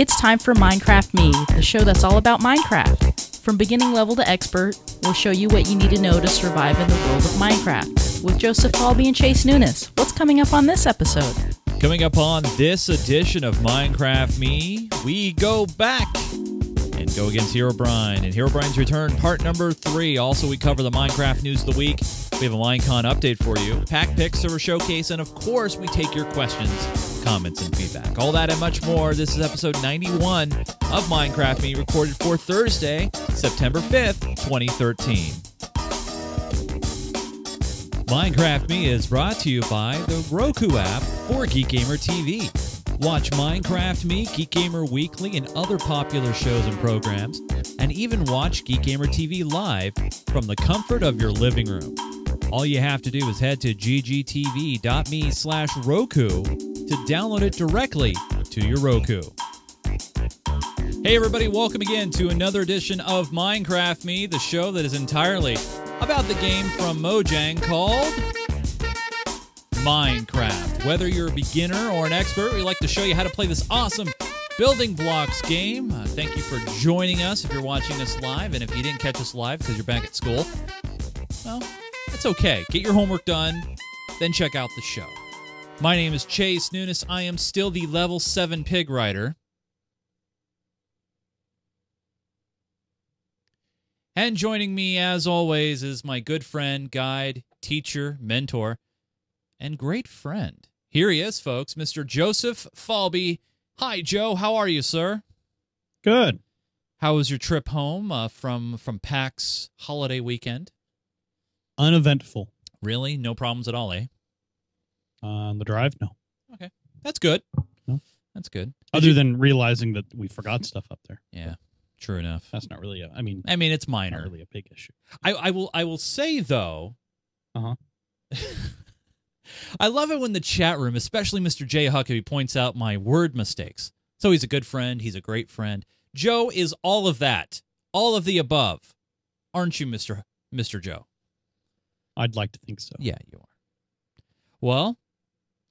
It's time for Minecraft Me, the show that's all about Minecraft. From beginning level to expert, we'll show you what you need to know to survive in the world of Minecraft. With Joseph Falby and Chase Nunes, what's coming up on this episode? Coming up on this edition of Minecraft Me, we go back and go against Herobrine. And Herobrine's return, part number three. Also, we cover the Minecraft news of the week. We have a Minecon update for you, pack picks, server showcase, and of course, we take your questions, comments, and feedback. All that and much more. This is episode 91 of Minecraft Me, recorded for Thursday, September 5th, 2013. Minecraft Me is brought to you by the Roku app for Geek Gamer TV. Watch Minecraft Me, Geek Gamer Weekly, and other popular shows and programs, and even watch Geek Gamer TV live from the comfort of your living room. All you have to do is head to ggtv.me slash Roku to download it directly to your Roku. Hey everybody, welcome again to another edition of Minecraft Me, the show that is entirely about the game from Mojang called Minecraft. Whether you're a beginner or an expert, we like to show you how to play this awesome building blocks game. Uh, thank you for joining us if you're watching us live, and if you didn't catch us live because you're back at school, well, that's okay. Get your homework done, then check out the show. My name is Chase Nunes. I am still the level 7 pig rider. And joining me, as always, is my good friend, guide, teacher, mentor, and great friend. Here he is, folks, Mr. Joseph Falby. Hi, Joe. How are you, sir? Good. How was your trip home uh, from from PAX holiday weekend? Uneventful. Really, no problems at all, eh? On the drive, no. Okay, that's good. No. That's good. Other you- than realizing that we forgot stuff up there. yeah, true enough. That's not really a. I mean, I mean, it's not minor. really a big issue. I, I will I will say though. Uh-huh. I love it when the chat room, especially Mr. J Huckabee, points out my word mistakes. So he's a good friend. He's a great friend. Joe is all of that, all of the above, aren't you, Mister Mister Joe? I'd like to think so. Yeah, you are. Well,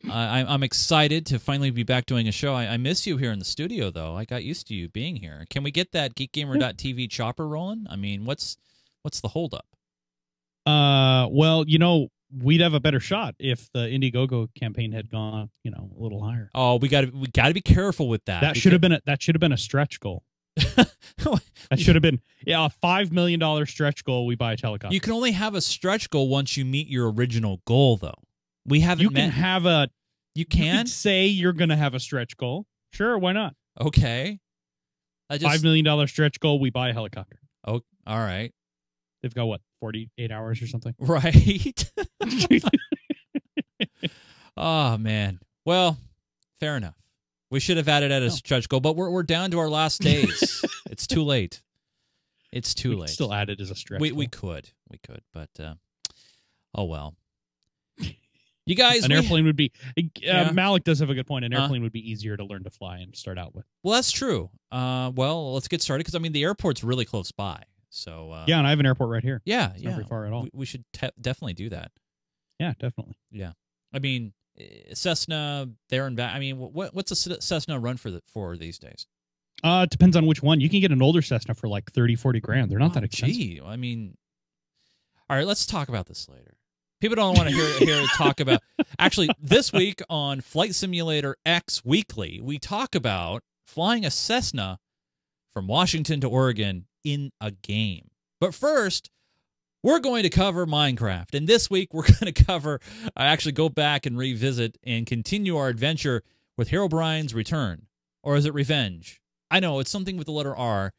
I, I'm excited to finally be back doing a show. I, I miss you here in the studio, though. I got used to you being here. Can we get that GeekGamer.tv chopper rolling? I mean, what's what's the holdup? Uh, well, you know, we'd have a better shot if the Indiegogo campaign had gone, you know, a little higher. Oh, we got to we got to be careful with that. That should have been a that should have been a stretch goal. That should have been yeah, a five million dollar stretch goal. We buy a helicopter. you can only have a stretch goal once you meet your original goal, though. We haven't You met. can have a. you You can. could say you're going to have a stretch goal. Sure, why not? okay. I just. Five million dollar stretch goal. We buy a helicopter. Oh, all right. They've got what forty eight hours or something. Right. Oh man. Well, fair enough. We should have added at a No. stretch goal, but we're we're down to our last days. it's too late. It's too we late. still add it as a stretch. we goal. we could we could, but uh, oh well. You guys, an we- airplane would be. Uh, Yeah. Malik does have a good point. An airplane would be easier to learn to fly and start out with. well, that's true. Uh, well, let's get started because I mean the airport's really close by. So uh, yeah, and I have an airport right here. yeah, It's yeah. not very far at all. We, we should te- definitely do that. yeah, definitely. Yeah, I mean, eh, Cessna there and back. I mean, what what's a Cessna run for the, for these days? Uh, it depends on which one. You can get an older Cessna for like 30, 40 grand. They're not Oh, that expensive. Gee, I mean, all right, let's talk about this later. People don't want to hear hear talk about. Actually, this week on Flight Simulator X Weekly, we talk about flying a Cessna from Washington to Oregon in a game. But first, we're going to cover Minecraft, and this week we're going to cover. I actually go back and revisit and continue our adventure with Herobrine's Return, or is it Revenge? I know it's something with the letter R,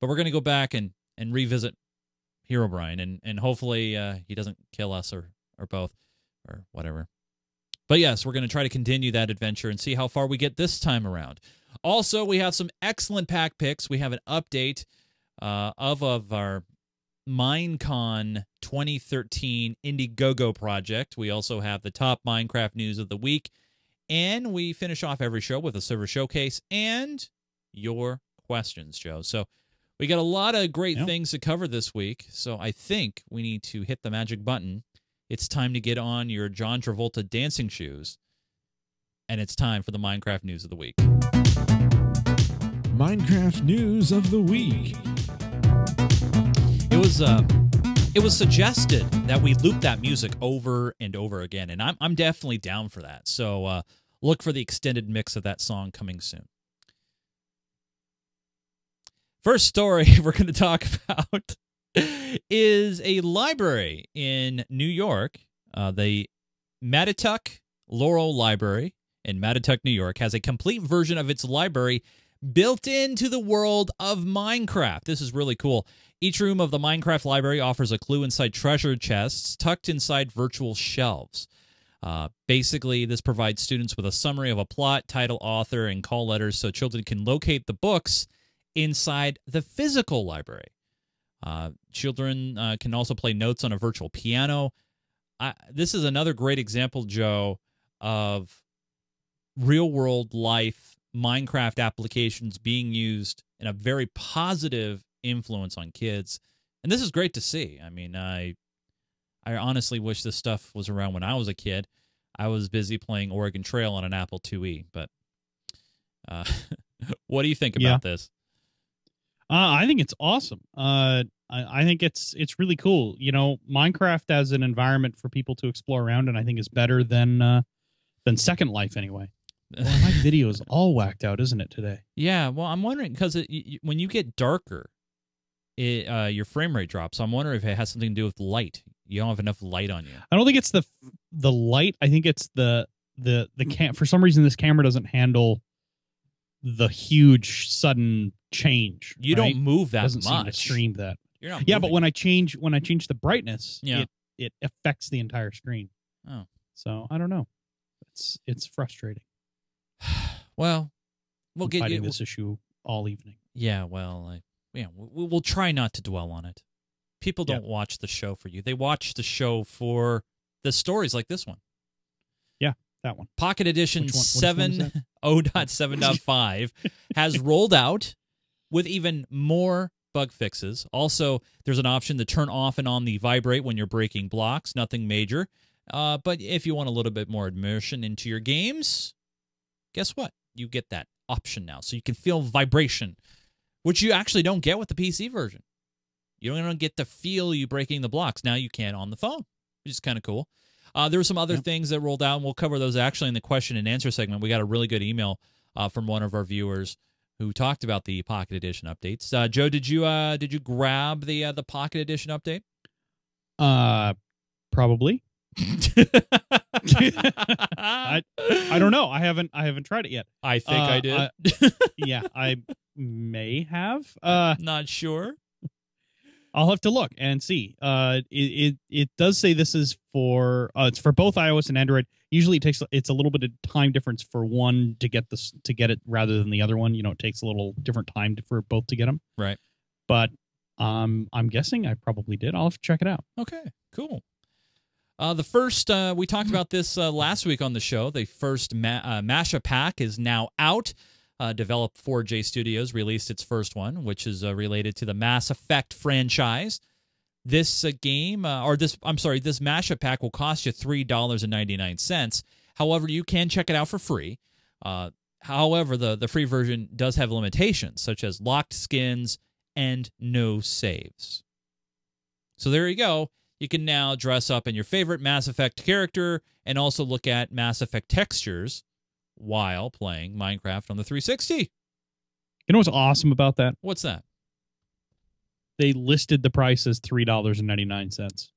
but we're going to go back and and revisit Herobrine, and and hopefully uh, he doesn't kill us or or both or whatever. But yes, we're going to try to continue that adventure and see how far we get this time around. Also, we have some excellent pack picks. We have an update uh, of of our Minecon 2013 Indiegogo project. We also have the top Minecraft news of the week, and we finish off every show with a server showcase and your questions, Joe. So we got a lot of great Yeah. things to cover this week. So I think we need to hit the magic button. It's time to get on your John Travolta dancing shoes, and it's time for the Minecraft news of the week. Minecraft news of the week. It was uh, it was suggested that we loop that music over and over again, and I'm I'm definitely down for that. So uh, look for the extended mix of that song coming soon. First story we're going to talk about is a library in New York. Uh, the Mattituck Laurel Library in Mattituck, New York, has a complete version of its library built into the world of Minecraft. This is really cool. Each room of the Minecraft library offers a clue inside treasure chests tucked inside virtual shelves. Uh, basically, this provides students with a summary of a plot, title, author, and call letters so children can locate the books inside the physical library. Uh, children uh, can also play notes on a virtual piano. I, this is another great example, Joe, of real world life Minecraft applications being used in a very positive influence on kids. And this is great to see. I mean, I I honestly wish this stuff was around when I was a kid. I was busy playing Oregon Trail on an Apple IIe, but uh, what do you think about Yeah. this? Uh, I think it's awesome. Uh, I, I think it's it's really cool. You know, Minecraft as an environment for people to explore around, and I think is better than uh, than Second Life anyway. Well, my video is all whacked out, isn't it today? Yeah, well, I'm wondering because when you get darker, it uh, your frame rate drops. So I'm wondering if it has something to do with light. You don't have enough light on you. I don't think it's the the light. I think it's the the the cam. For some reason, this camera doesn't handle the huge sudden change. You right? don't move that doesn't seem to much. stream that. You're not. Yeah, but when I change when I change the brightness, Yeah. it it affects the entire screen. Oh. so I don't know. It's it's frustrating. well, we'll I'm get fighting you. this issue all evening. Yeah, well, I, yeah, we- we'll try not to dwell on it. People don't watch the show for you; they watch the show for the stories like this one. Yeah, that one. Pocket Edition Which one- which seven oh dot seven dot five has rolled out with even more bug fixes. Also, there's an option to turn off and on the vibrate when you're breaking blocks. Nothing major. Uh, but if you want a little bit more immersion into your games, guess what? You get that option now, so you can feel vibration, which you actually don't get with the PC version. You don't get to feel you breaking the blocks. Now you can on the phone, which is kind of cool. Uh, there were some other Yep. things that rolled out, and we'll cover those actually in the question and answer segment. We got a really good email uh, from one of our viewers who talked about the Pocket Edition updates. Uh, Joe, did you uh, did you grab the uh, the Pocket Edition update? Uh, probably. I I don't know. I haven't I haven't tried it yet. I think I Uh, did. uh, Yeah, I may have. Uh, Not sure. I'll have to look and see. Uh, it it, it does say this is for uh, it's for both iOS and Android. Usually, it takes it's a little bit of time difference for one to get this to get it rather than the other one. You know, it takes a little different time to, for both to get them. Right. But um, I'm guessing I probably did. I'll have to check it out. Okay, cool. Uh, the first, uh, we talked about this uh, last week on the show. The first ma- uh, mashup pack is now out. Uh, developed 4J Studios released its first one, which is uh, related to the Mass Effect franchise. This uh, game, uh, or this, I'm sorry, this mashup pack will cost you $3.99. However, you can check it out for free. Uh, however, the, the free version does have limitations, such as locked skins and no saves. So there you go. You can now dress up in your favorite Mass Effect character and also look at Mass Effect textures while playing Minecraft on the 360. You know what's awesome about that? What's that? They listed the price as three dollars and ninety nine cents.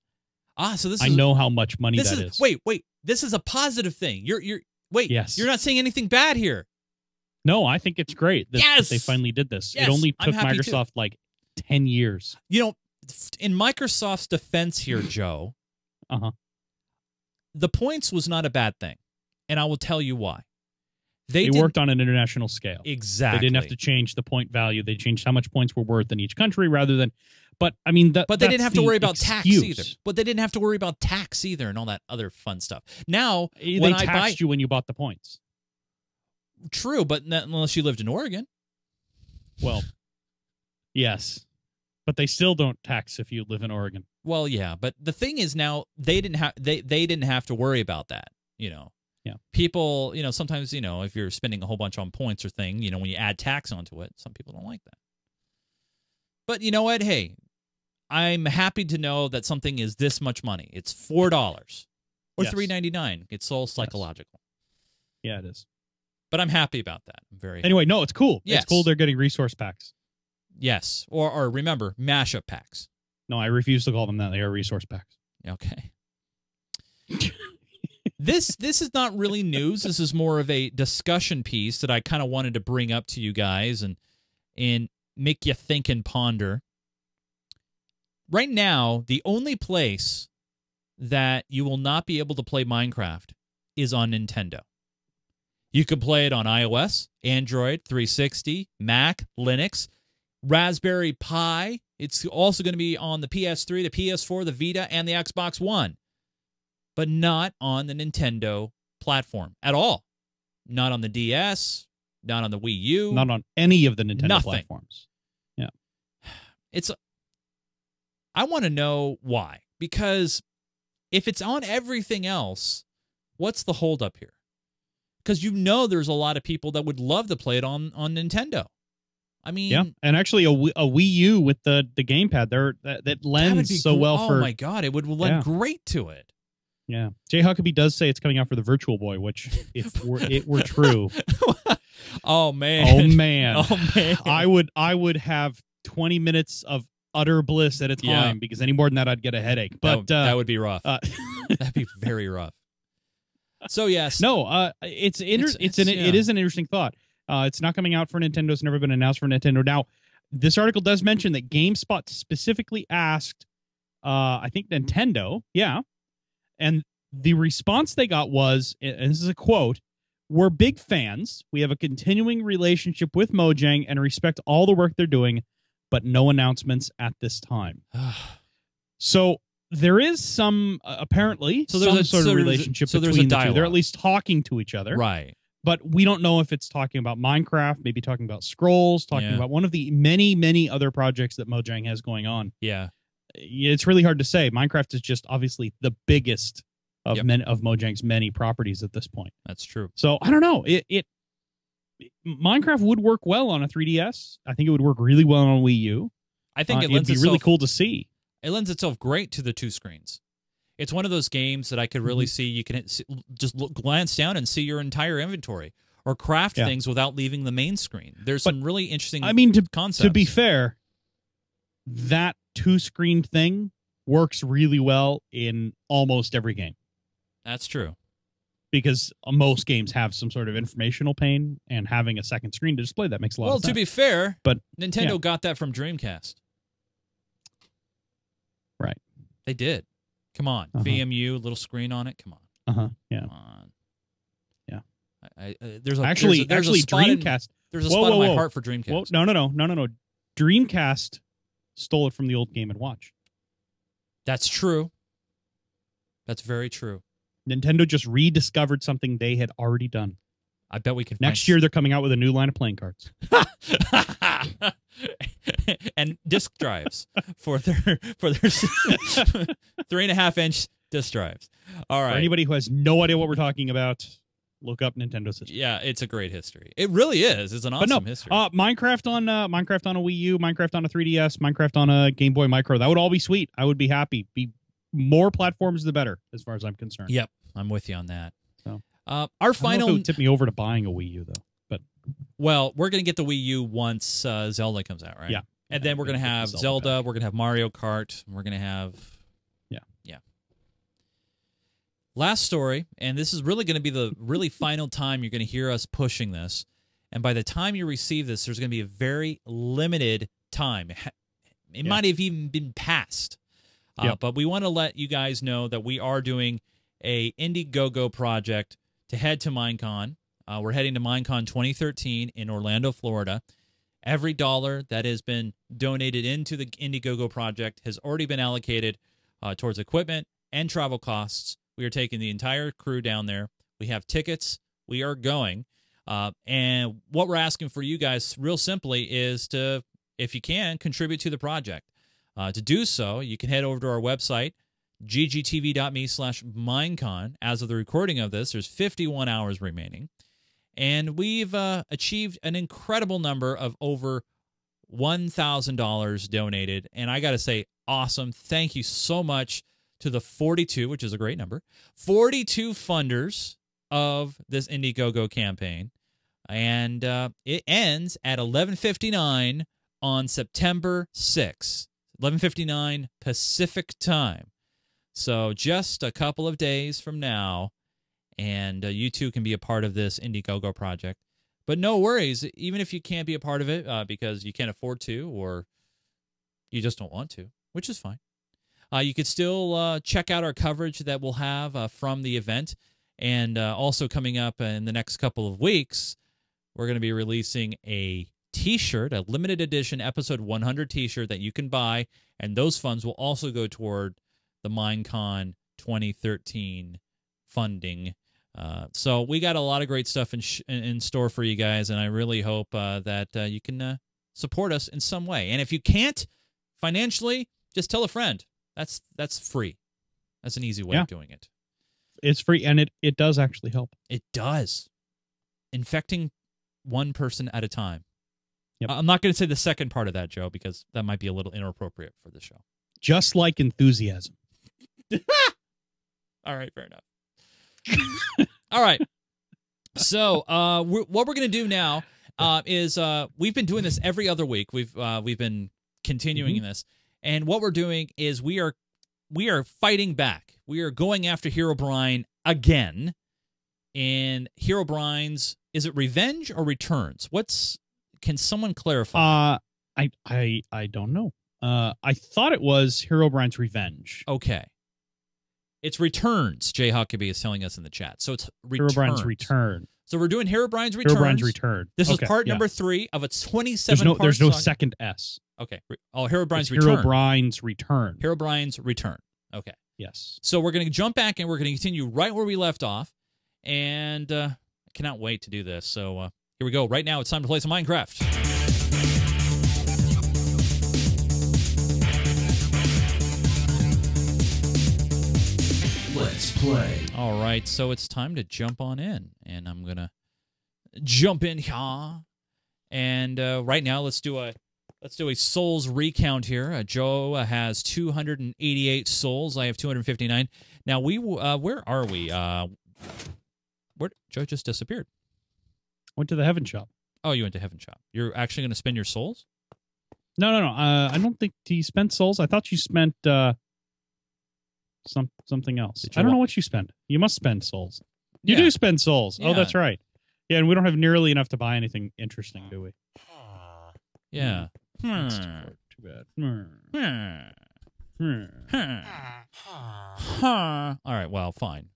Ah, so this I is know how much money this that is, is. wait, wait. This is a positive thing. You're you're wait, Yes. you're not saying anything bad here. No, I think it's great that, that they finally did this. Yes, it only took happy too. Microsoft like ten years. You know, in Microsoft's defense here, Joe, Uh-huh. the points was not a bad thing. And I will tell you why. They, They, did- worked on an international scale. exactly. They didn't have to change the point value. They changed how much points were worth in each country rather than. But I mean, that, But they didn't have to worry about tax either. But they didn't have to worry about tax either and all that other fun stuff. Now, eh, They when I buy, you when you bought the points. true, but unless you lived in Oregon. Well, yes, but they still don't tax if you live in Oregon. Well, yeah, but the thing is now they didn't have they they didn't have to worry about that. You know, Yeah. People, you know, sometimes, you know, if you're spending a whole bunch on points or thing, you know, when you add tax onto it, some people don't like that. But you know what? Hey, I'm happy to know that something is this much money. It's four dollars or Yes. three ninety nine. It's all psychological. Yeah, it is. But I'm happy about that. I'm very Anyway, no, it's cool. Yes. It's cool they're getting resource packs. yes. Or or remember mashup packs. No, I refuse to call them that. They are resource packs. Okay. this this is not really news. This is more of a discussion piece that I kind of wanted to bring up to you guys and and make you think and ponder. Right now, the only place that you will not be able to play Minecraft is on Nintendo. You can play it on iOS, Android, 360, Mac, Linux, Raspberry Pi. It's also going to be on the PS3, the PS4, the Vita, and the Xbox One, but not on the Nintendo platform at all. Not on the DS, not on the Wii U. Not on any of the Nintendo Nothing. platforms. Yeah. It's I want to know why. Because if it's on everything else, what's the holdup here? Because you know there's a lot of people that would love to play it on on Nintendo. I mean, Yeah, and actually a, Wii- a Wii U with the the gamepad there that, that lends so well oh for Oh my god, it would lend Yeah. great to it. Yeah. Jay Huckabee does say it's coming out for the Virtual Boy, which if were, it were true, oh man. oh man, Oh man. I would I would have twenty minutes of utter bliss at a time Yeah. because any more than that I'd get a headache. that, But would- uh, that would be rough. uh, That'd be very rough. So yes, no, uh, it's inter- It's- it's, it's- an yeah. it is an interesting thought. Uh, it's not coming out for Nintendo. It's never been announced for Nintendo. Now, this article does mention that GameSpot specifically asked, uh, I think Nintendo, yeah, and the response they got was, and this is a quote: "We're big fans. We have a continuing relationship with Mojang and respect all the work they're doing, but no announcements at this time." So there is some uh, apparently So there's some a- sort so of relationship so there's a between the two. They're at least talking to each other, right. but we don't know if it's talking about Minecraft, maybe talking about Scrolls, talking Yeah. about one of the many, many other projects that Mojang has going on. Yeah. It's really hard to say. Minecraft is just obviously the biggest of Yep. many of Mojang's many properties at this point. That's true. So I don't know. It, it Minecraft would work well on a 3DS. I think it would work really well on Wii U. I think Uh, it it'd be itself, really cool to see. It lends itself great to the two screens. It's one of those games that I could Mm-hmm. really see. You can just look, glance down and see your entire inventory, or craft Yeah. things without leaving the main screen. There's But, some really interesting. I mean, to concepts. to be fair, that two screen thing works really well in almost every game. that's true. because most games have some sort of informational pane, and having a second screen to display that makes a lot Well, of to be fair, But, Nintendo yeah. got that from Dreamcast. Right. They did. Come on, Uh-huh. VMU, little screen on it. Come on, uh huh. Yeah. come on. Yeah. I, I, uh, there's a Actually, there's a, actually, there's a spot in- Dreamcast. there's a Whoa, spot whoa, in my whoa. heart for Dreamcast. Well, no, no, no, no, no, no. Dreamcast stole it from the old Game and Watch. That's true. That's very true. Nintendo just rediscovered something they had already done. I bet we can Next year, they're coming out with a new line of playing cards. and disc drives for their for their three and a half inch disc drives. All right. For anybody who has no idea what we're talking about, look up Nintendo's history. Yeah, it's a great history. It really is. It's an But awesome no, history. Uh, Minecraft on uh, Minecraft on a Wii U, Minecraft on a 3DS, Minecraft on a Game Boy Micro. That would all be sweet. I would be happy. Be more platforms, the better, as far as I'm concerned. yep, I'm with you on that. So. Uh, our I don't know if it final. would tip me over to buying a Wii U though. But well, we're gonna get the Wii U once uh, Zelda comes out, right? Yeah. And Yeah, then we're gonna gonna get the have Zelda Zelda. We're gonna have Mario Kart. We're gonna have. Last story, and this is really going to be the really final time you're going to hear us pushing this. And by the time you receive this, there's going to be a very limited time. It might have even been passed. Uh, Yep. But we want to let you guys know that we are doing a Indiegogo project to head to Minecon. Uh, we're heading to Minecon 2013 in Orlando, Florida. Every dollar that has been donated into the Indiegogo project has already been allocated uh, towards equipment and travel costs. We are taking the entire crew down there. We have tickets. We are going. Uh, and what we're asking for you guys, real simply, is to, if you can, contribute to the project. Uh, to do so, you can head over to our website, ggtv.me slash minecon. As of the recording of this, there's 51 hours remaining. And we've uh, achieved an incredible number of over $1,000 donated. And I got to say, awesome. Thank you so much to the 42, which is a great number, 42 funders of this Indiegogo campaign. And uh, it ends at 11:59 on September 6th, 11:59 Pacific time. So just a couple of days from now, and uh, you too can be a part of this Indiegogo project. But no worries, even if you can't be a part of it uh, because you can't afford to or you just don't want to, which is fine. Uh, you could still uh, check out our coverage that we'll have uh, from the event. And uh, also coming up in the next couple of weeks, we're going to be releasing a t-shirt, a limited edition episode 100 t-shirt that you can buy. And those funds will also go toward the Minecon 2013 funding. Uh, so we got a lot of great stuff in, sh- in store for you guys, and I really hope uh, that uh, you can uh, support us in some way. And if you can't financially, just tell a friend. That's that's free. That's an easy way Yeah. of doing it. It's free and it it does actually help. It does. Infecting one person at a time. Yep. I'm not going to say the second part of that, Joe, because that might be a little inappropriate for the show. Just like enthusiasm. All right, fair enough. All right. So, uh, we're, what we're going to do now uh, is uh, we've been doing this every other week. We've uh, we've been continuing in this, and what we're doing is we are we are fighting back. We are going after Herobrine again. And Herobrine's is it revenge or returns? What's can someone clarify? Uh I I I don't know. Uh I thought it was Herobrine's Revenge. okay. It's returns, Jay Huckabee is telling us in the chat. So it's Hero returns. Brian's Return. So we're doing Herobrine's returns. Herobrine's Return. This Okay, is part yeah. number three of a 27 There's no there's no second S. Okay. Re- Oh, Herobrine's return. Hero Brian's Return. Herobrine's return. Okay. Yes. So we're going to jump back and we're going to continue right where we left off. And uh, I cannot wait to do this. So uh, here we go. Right now, it's time to play some Minecraft. Let's play. All right. So it's time to jump on in. And I'm going to jump in here. And uh, right now, let's do a. Let's do a souls recount here. Uh, Joe has 288 souls. I have 259. Now we, uh, where are we? Uh, where Joe just disappeared. Went to the Heaven Shop. Oh, you went to Heaven Shop. You're actually going to spend your souls? No, no, no. Uh, I don't think he spent souls. I thought you spent uh, some something else. I don't wa- know what you spend. You must spend souls. You Yeah. do spend souls. Yeah. Oh, that's right. Yeah, and we don't have nearly enough to buy anything interesting, do we? Yeah. That's Hmm. too too bad. Hmm. Hmm. Hmm. Hmm. Huh. All right. Well, fine.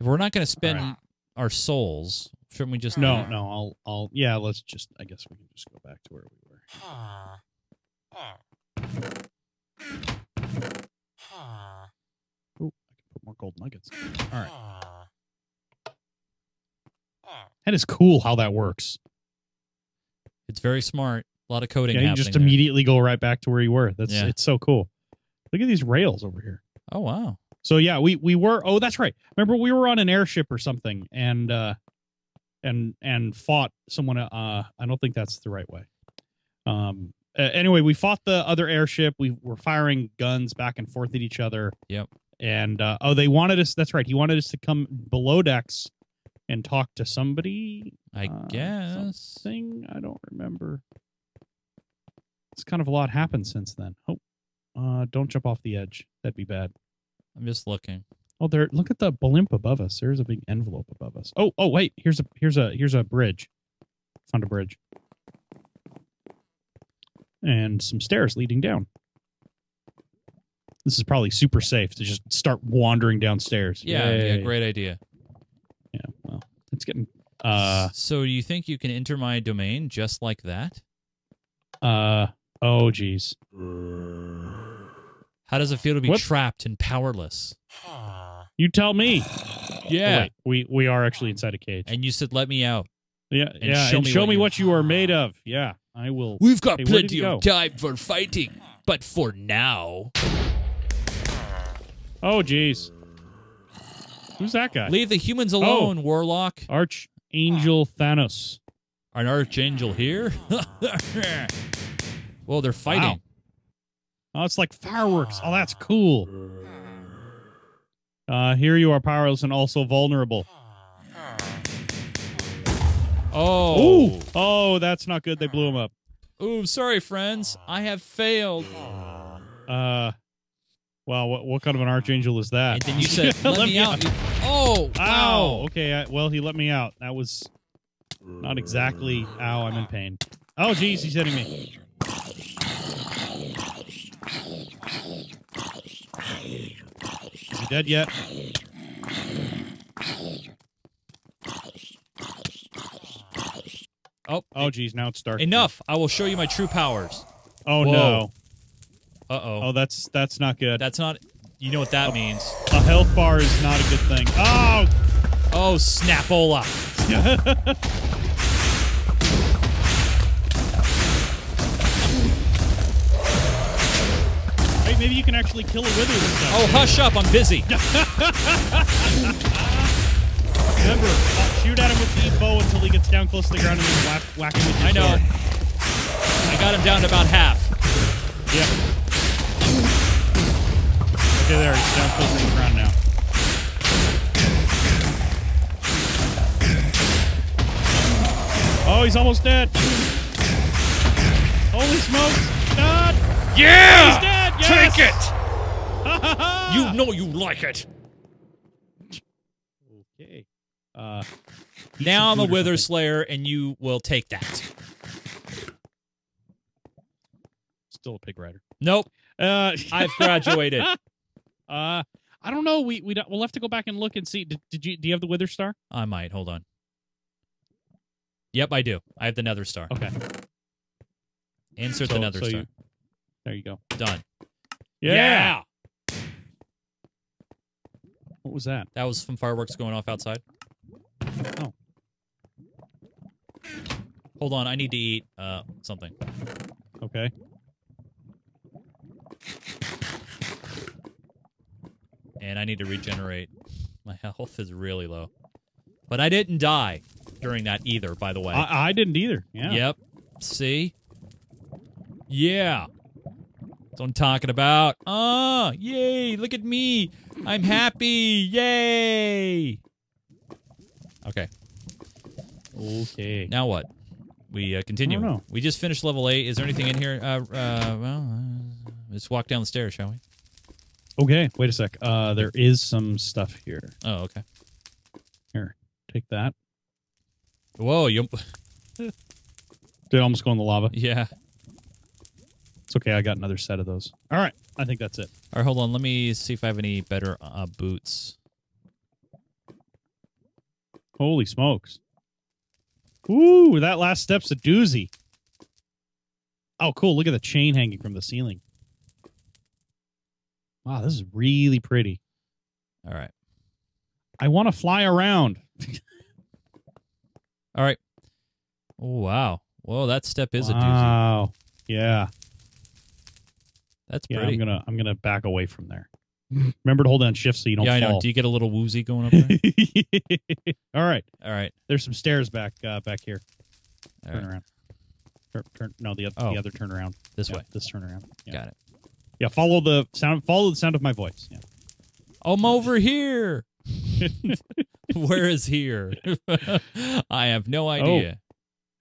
If we're not going to spend All our souls, shouldn't we just No, no. I'll, I'll. Yeah, let's just. I guess we can just go back to where we were. Oh, I can put more gold nuggets. All right. That is cool how that works. It's very smart. A lot of coding Yeah, you just there. immediately go right back to where you were. That's Yeah. it's so cool. Look at these rails over here. Oh wow. So yeah, we we were. Oh, that's right. Remember, we were on an airship or something, and uh, and and fought someone. Uh, I don't think that's the right way. Um. uh, anyway, we fought the other airship. We were firing guns back and forth at each other. Yep. And uh, oh, they wanted us. That's right. He wanted us to come below decks and talk to somebody. I Uh, guess. Thing I don't remember. It's kind of a lot happened since then. Oh, uh, don't jump off the edge. That'd be bad. I'm just looking. Oh, there! Look at the blimp above us. There's a big envelope above us. Oh, oh, wait. Here's a here's a here's a bridge. Found a bridge, and some stairs leading down. This is probably super safe to just start wandering downstairs. Yeah. Yeah. Great idea. Yeah. Well, it's getting. Uh. so you think you can enter my domain just like that? Uh. Oh, geez. How does it feel to be trapped and powerless? You tell me. Oh, Yeah. wait, we we are actually inside a cage. and you said, "Let me out." Yeah. and yeah. show and me show what me you- what you are made of. Yeah. I will. We've got Hey, where did plenty he of go? time for fighting, but for now, Oh, jeez. Who's that guy? Leave the humans oh. alone, Warlock. Archangel Thanos. An archangel here. well, they're fighting. Oh, it's like fireworks. Oh, that's cool. Uh, here you are powerless and also vulnerable. Oh. Ooh. Oh, that's not good. They blew him up. Ooh, sorry, friends. I have failed. Uh, wow. What what kind of an archangel is that? And then you said, "Let, Let me me out." You- Oh, Ow. wow. Okay. I, well, he let me out. That was not exactly. Ow. I'm in pain. Oh, geez. He's hitting me. Is he dead yet? Oh, Oh, geez. Now it's dark. enough. I will show you my true powers. Oh Whoa. no. Uh oh. Oh, that's that's not good. That's not. You know what that means? A health bar is not a good thing. Oh, Oh, snapola. maybe you can actually kill a wither. Oh, hush up. I'm busy. Remember, uh, shoot at him with the bow until he gets down close to the ground and then whack, whack him with your I know. sword. I got him down to about half. Yeah. Okay, there. He's down close to the ground now. Oh, he's almost dead. Holy smokes! God! Yeah. He's dead! Yes! Take it. You know you like it. Okay. Uh, Now I'm a Wither. Slayer, and you will take that. Still a pig rider. Nope. Uh, I've graduated. uh, I don't know. We we don't, we'll have to go back and look and see. Did, did you do you have the Wither Star? I might. Hold on. Yep, I do. I have the Nether Star. Okay. Insert So- the Nether so Star. you- there you go. Done. Yeah. What was that? That was some fireworks going off outside. Oh. Hold on. I need to eat uh, something. Okay. and I need to regenerate. My health is really low. But I didn't die during that either, by the way. I, I didn't either. Yeah. Yep. See? Yeah. What I'm talking about. Ah, yay, look at me. I'm happy. Yay. Okay. Okay. Now what? We uh, continue. I don't know. We just finished level 8. Is there anything in here? Uh, uh, well, uh, let's walk down the stairs, shall we? Okay. Wait a sec. Uh, there is some stuff here. Oh, okay. Here, take that. Whoa, you Did almost go in the lava? Yeah. It's okay. I got another set of those. All right. I think that's it. All right, hold on. Let me see if I have any better uh, boots. Holy smokes. Ooh, that last step's a doozy. Oh, cool. Look at the chain hanging from the ceiling. Wow, this is really pretty. All right. I want to fly around. All right. Oh, wow. Whoa, that step is a doozy. wow. Yeah. That's Yeah, pretty. I'm gonna I'm gonna back away from there. Remember to hold down shift so you don't yeah, I know. Do you get a little woozy going up there? All right. All right. There's some stairs back uh, back here. All Turn right. around. Turn, turn, no, the, Oh. the other turn around. This Yeah, way. This turn around. Yeah. Got it. Yeah, follow the sound follow the sound of my voice. Yeah. I'm over here. Where is here? I have no idea.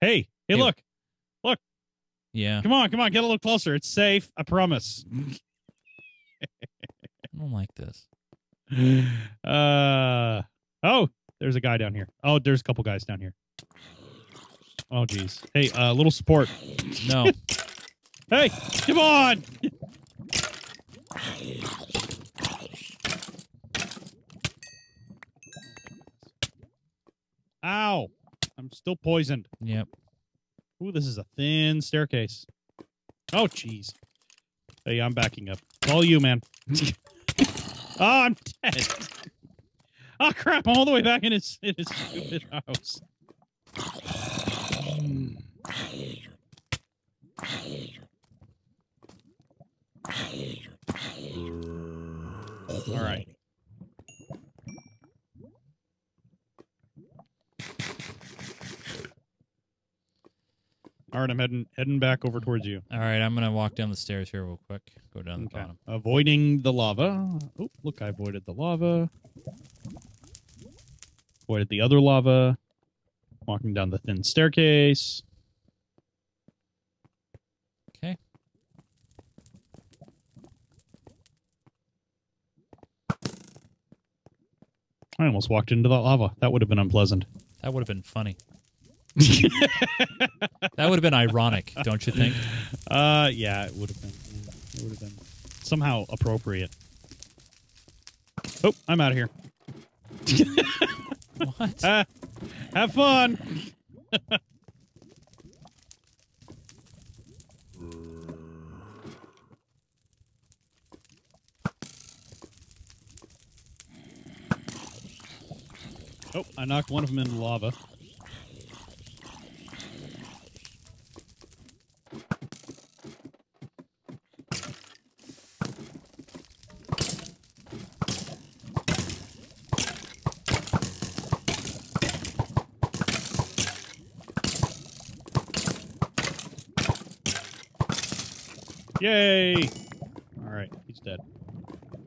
Hey, hey, Hey. look. Yeah. Come on, come on, get a little closer. It's safe. I promise. I don't like this. Uh oh, there's a guy down here. Oh, there's a couple guys down here. Oh geez. Hey, uh little support. No. Hey, come on. Ow. I'm still poisoned. yep. Ooh, this is a thin staircase. Oh, jeez. Hey, I'm backing up. All you, man. oh, I'm dead. Oh, crap. I'm all the way back in his, in his stupid house. Hmm. All right. All right, I'm heading heading back over towards you. All right, I'm gonna walk down the stairs here real quick. Go down the Okay. bottom. Avoiding the lava. Oh, look, I avoided the lava. Avoided the other lava. Walking down the thin staircase. Okay. I almost walked into the lava. That would have been unpleasant. That would have been funny. that would have been ironic, don't you think? Uh, yeah, it would have been. yeah, It would have been somehow appropriate. Oh, I'm out of here. What? Ah, have fun. oh, I knocked one of them into lava. Yay! All right, he's dead.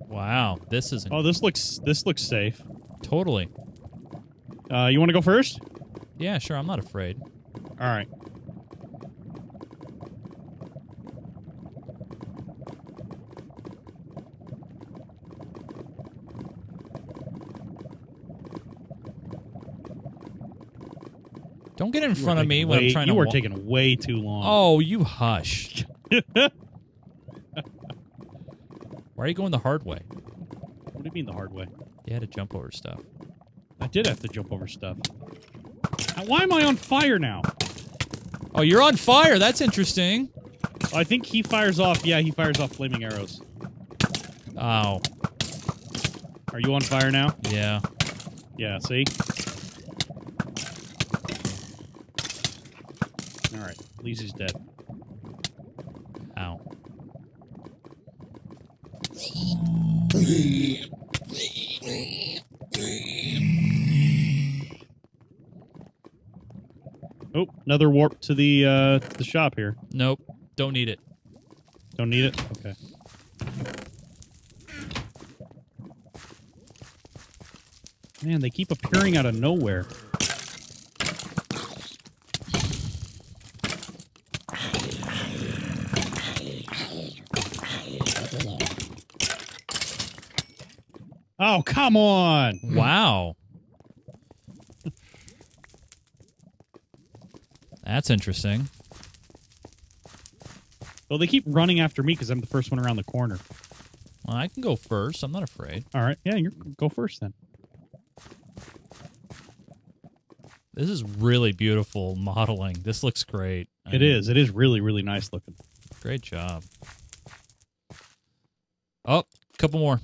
Wow, this is Oh, this looks this looks safe. totally. Uh, you want to go first? Yeah, sure. I'm not afraid. All right. Don't get in You front of me when I'm trying You to. were wa- taking way too long. Oh, you hush. Why are you going the hard way? what do you mean the hard way? You had to jump over stuff. I did have to jump over stuff. Now, Why am I on fire now? Oh, you're on fire. That's interesting. Oh, I think he fires off. Yeah, he fires off flaming arrows. Oh, Are you on fire now? yeah. Yeah. See. All right. At least he's dead. Ow. Oh, another warp to the uh, the shop here. Nope. Don't need it. Don't need it. Okay. Man, they keep appearing out of nowhere. Oh, come on. Wow. That's interesting. Well, they keep running after me because I'm the first one around the corner. Well, I can go first. I'm not afraid. All right. Yeah, you go first then. This is really beautiful modeling. This looks great. I It mean, is. It is really, really nice looking. Great job. Oh, couple more.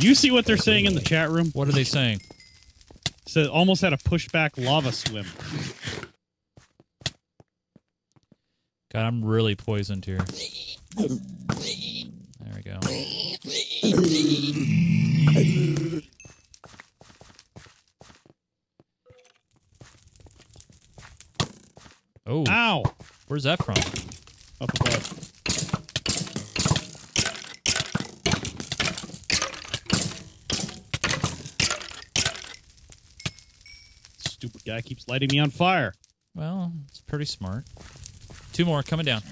You see what they're saying in the chat room? What are they saying? So almost had a pushback lava swim. God, I'm really poisoned here. There we go. Oh, Ow! where's that from? Up above. Stupid guy keeps lighting me on fire. Well, it's pretty smart. Two more coming down.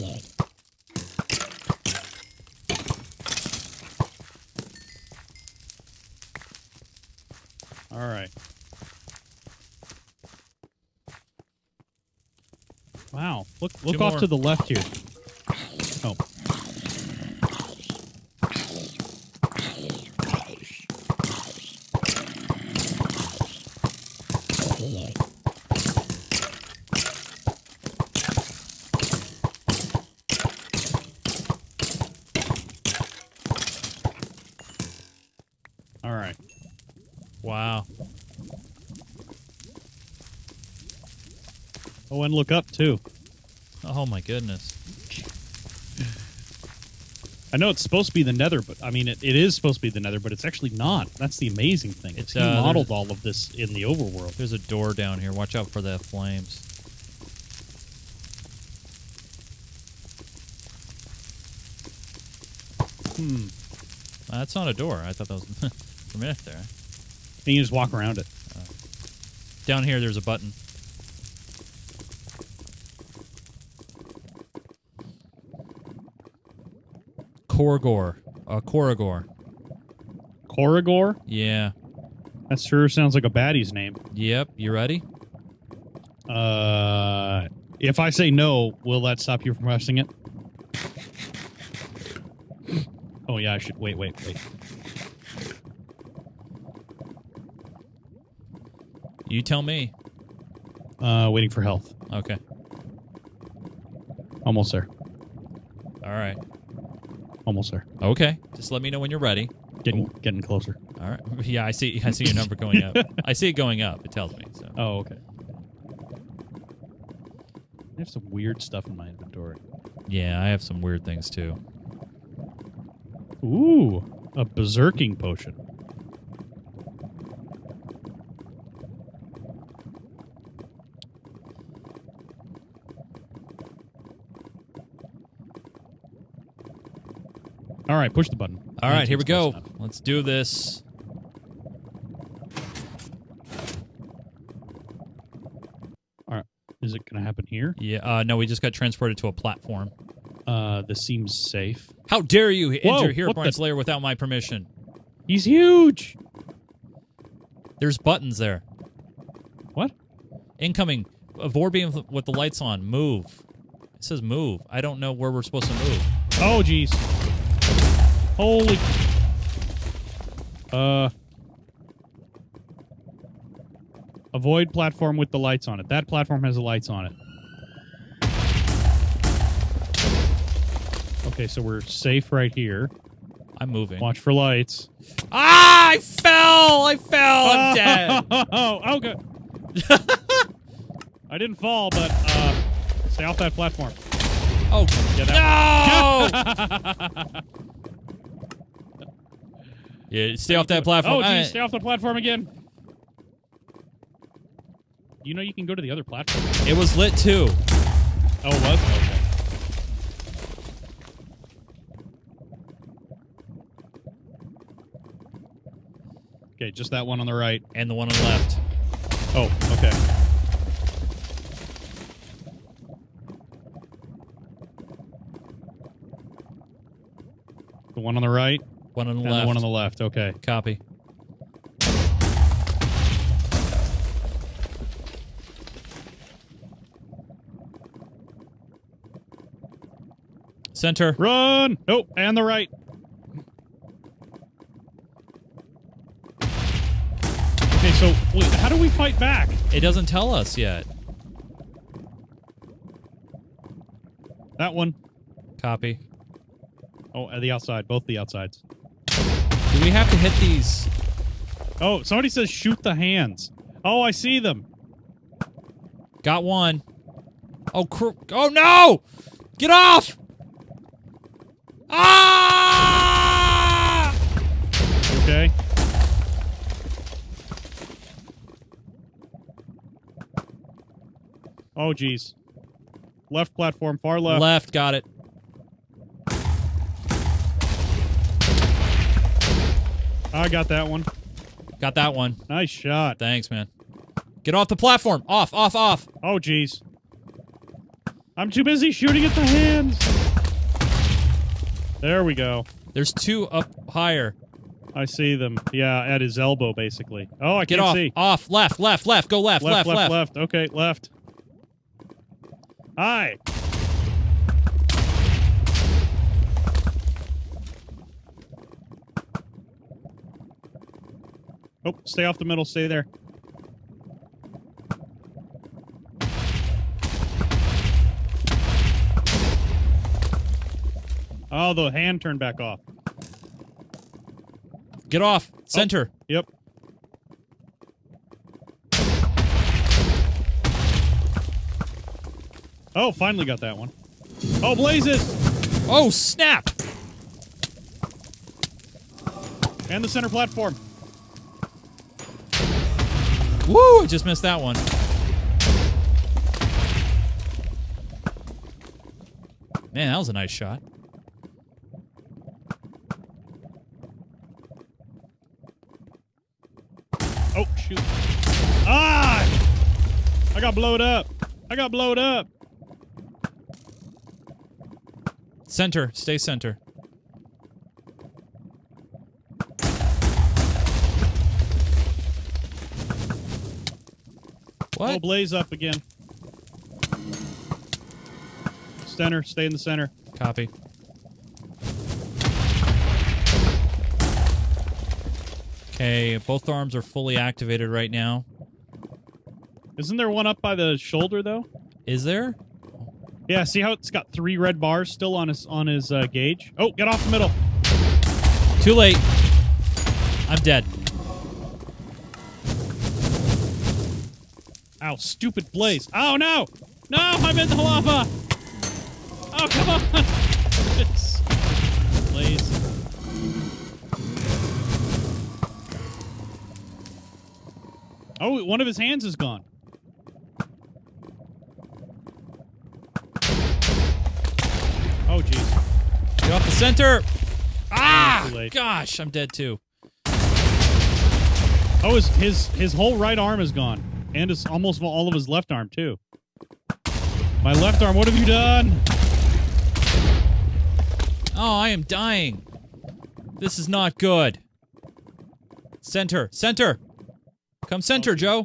All Look, look off to the left here. Oh. All right. Wow. Oh, and look up too. Oh my goodness. I know it's supposed to be the Nether, but I mean, it, it is supposed to be the Nether, but it's actually not. That's the amazing thing. It's, uh, modeled all of this in the overworld. There's a door down here. Watch out for the flames. Hmm. Uh, That's not a door. I thought that was for a minute there. And you just walk around it. Down here, there's a button. Korgor. Uh, Korogor. Korigor? Yeah. That sure sounds like a baddie's name. Yep. You ready? Uh, if I say no, will that stop you from pressing it? Oh yeah, I should wait, wait, wait. You tell me. Uh, waiting for health. Okay. Almost there. All right. Almost there. Okay. Just let me know when you're ready. Getting getting closer. All right. Yeah, I see. I see your number going up. I see it going up. It tells me. So. Oh, okay. I have some weird stuff in my inventory. Yeah, I have some weird things too. Ooh, a berserking potion. Right, push the button. All right, here we go. Let's do this. All right, is it going to happen here? Yeah. Uh, no, we just got transported to a platform. Uh, this seems safe. How dare you Whoa, enter what Herobrine's the- lair without my permission? He's huge. There's buttons there. What? Incoming. A Vorbeam with the lights on. Move. It says move. I don't know where we're supposed to move. Oh, jeez. Holy. Uh. Avoid platform with the lights on it. That platform has the lights on it. Okay, so we're safe right here. I'm moving. Watch for lights. Ah! I fell! I fell! I'm dead. Oh, oh, good. I didn't fall, but uh, stay off that platform. Oh, Yeah, no! yeah, stay off that platform. Oh, I- geez, stay off the platform again. You know you can go to the other platform. it was lit too. Oh, it was? Okay. Okay, just that one on the right. And the one on the left. Oh, okay. The one on the right One on the and left. the one on the left. Okay. Copy. Center. Run! Oh, and the right. Okay, so wait, how do we fight back? It doesn't tell us yet. That one. Copy. Oh, at the outside. Both the outsides. Do we have to hit these? Oh, somebody says shoot the hands. Oh, I see them. Got one. Oh, cr- oh no! Get off! Ah! Okay? Oh, geez. Left platform, far left. Left, got it. I got that one. Got that one. Nice shot. Thanks, man. Get off the platform. Off, off, off. Oh, jeez. I'm too busy shooting at the hands. There we go. There's two up higher. I see them. Yeah, at his elbow, basically. Oh, I Get can't off. see. Off. Left, left, left. Go left, left, left, left, left. Okay, left. Hi. Oh, stay off the middle. Stay there. Oh, the hand turned back off. Get off. Center. Oh, yep. Oh, finally got that one. Oh, blazes! Oh, snap. And the center platform. Woo! I just missed that one. Man, that was a nice shot. Oh, shoot. Ah! I got blowed up. I got blowed up. Center. Stay center. Oh, What? blaze up again. Center, stay in the center. Copy. Okay, both arms are fully activated right now. Isn't there one up by the shoulder though? Is there? Yeah, see how it's got three red bars still on his on his uh, gauge? Oh, get off the middle. Too late. I'm dead. Ow, stupid blaze. Oh no! No, I'm in the lava! Oh come on! Blaze. Oh, one of his hands is gone. Oh jeez. Get off the center. Ah! Gosh, I'm dead too. Oh, his his his whole right arm is gone, and his almost all of his left arm too. My left arm. What have you done? Oh, I am dying. This is not good. Center. Center. Come center, Joe.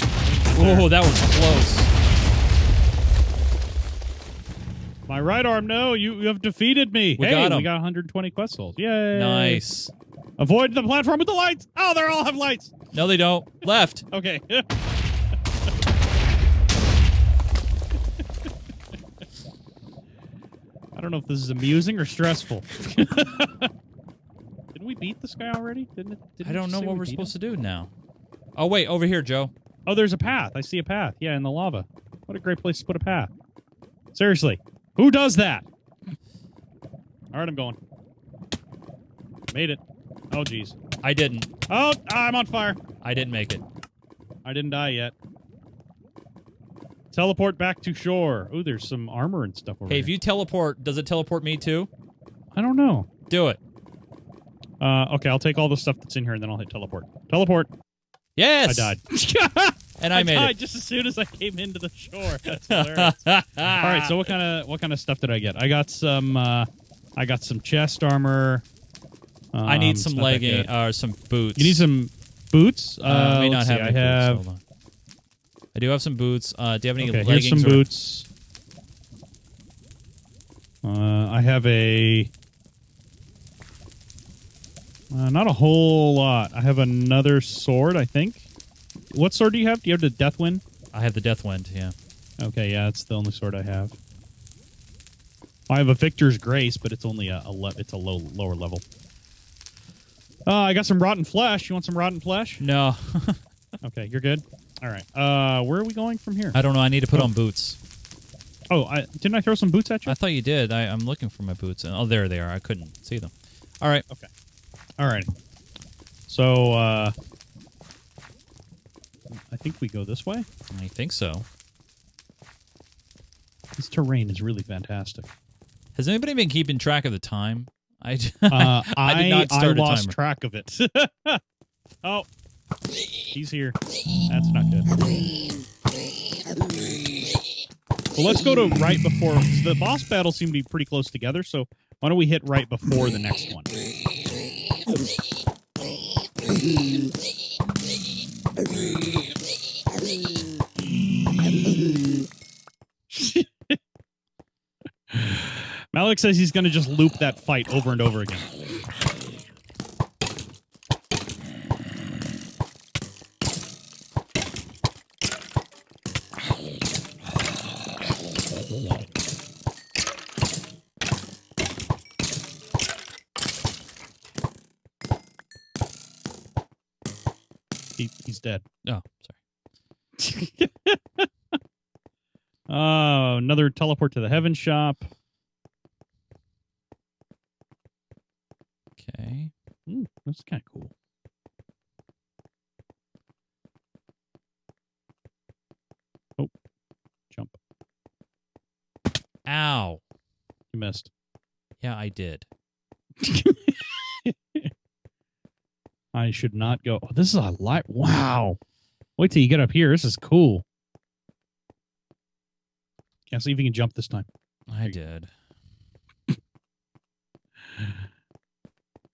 Oh, that was close. My right arm. No, you, you have defeated me. We hey, got him. we got 120 quest souls. Yay! Nice. Avoid the platform with the lights. Oh, they all have lights. No, they don't. Left. Okay. I don't know if this is amusing or stressful. Didn't we beat this guy already? Didn't it? Didn't I don't know what we we're supposed him? to do now. Oh, wait. Over here, Joe. Oh, there's a path. I see a path. Yeah, in the lava. What a great place to put a path. Seriously, who does that? All right, I'm going. Made it. Oh, jeez. I didn't. Oh, I'm on fire. I didn't make it. I didn't die yet. Teleport back to shore. Oh, there's some armor and stuff over Hey, if here. you teleport, does it teleport me too? I don't know. Do it. Uh, okay, I'll take all the stuff that's in here and then I'll hit teleport. Teleport. Yes. I died. And I, made died it. just as soon as I came into the shore. That's hilarious. all right, so what kind of what kind of stuff did I get? I got some. Uh, I got some chest armor. I um, need some stuff like legging or some boots. You need some boots. Uh, Uh, I may not have I have. boots. Hold on. I do have some boots. Uh, do you have any Okay, leggings? here's some or- boots. Uh, I have a. Uh, not a whole lot. I have another sword, I think. What sword do you have? Do you have the Deathwind? I have the Death Wind. Yeah. Okay, yeah, it's the only sword I have. I have a Victor's Grace, but it's only a, a le- it's a low lower level. Uh, I got some rotten flesh. You want some rotten flesh? No, Okay, you're good. All right. Uh, where are we going from here? I don't know. I need to put Oh. on boots. Oh, I, didn't I throw some boots at you? I thought you did. I, I'm looking for my boots. And, oh, there they are. I couldn't see them. All right. Okay. All right. So, uh, I think we go this way. I think so. This terrain is really fantastic. Has anybody been keeping track of the time? I, Uh, I did not start a lost timer. track of it. oh, he's here. That's not good. So let's go to right before the boss battles seem to be pretty close together. So why don't we hit right before the next one? Malik says he's going to just loop that fight over and over again. he, he's dead. Oh, sorry. Oh, another teleport to the heaven shop. Okay. Ooh, that's kind of cool. Oh, jump. Ow. You missed. Yeah, I did. I should not go. Oh, this is a light. Wow. Wait till you get up here. This is cool. Yeah, see if you can jump this time. I did.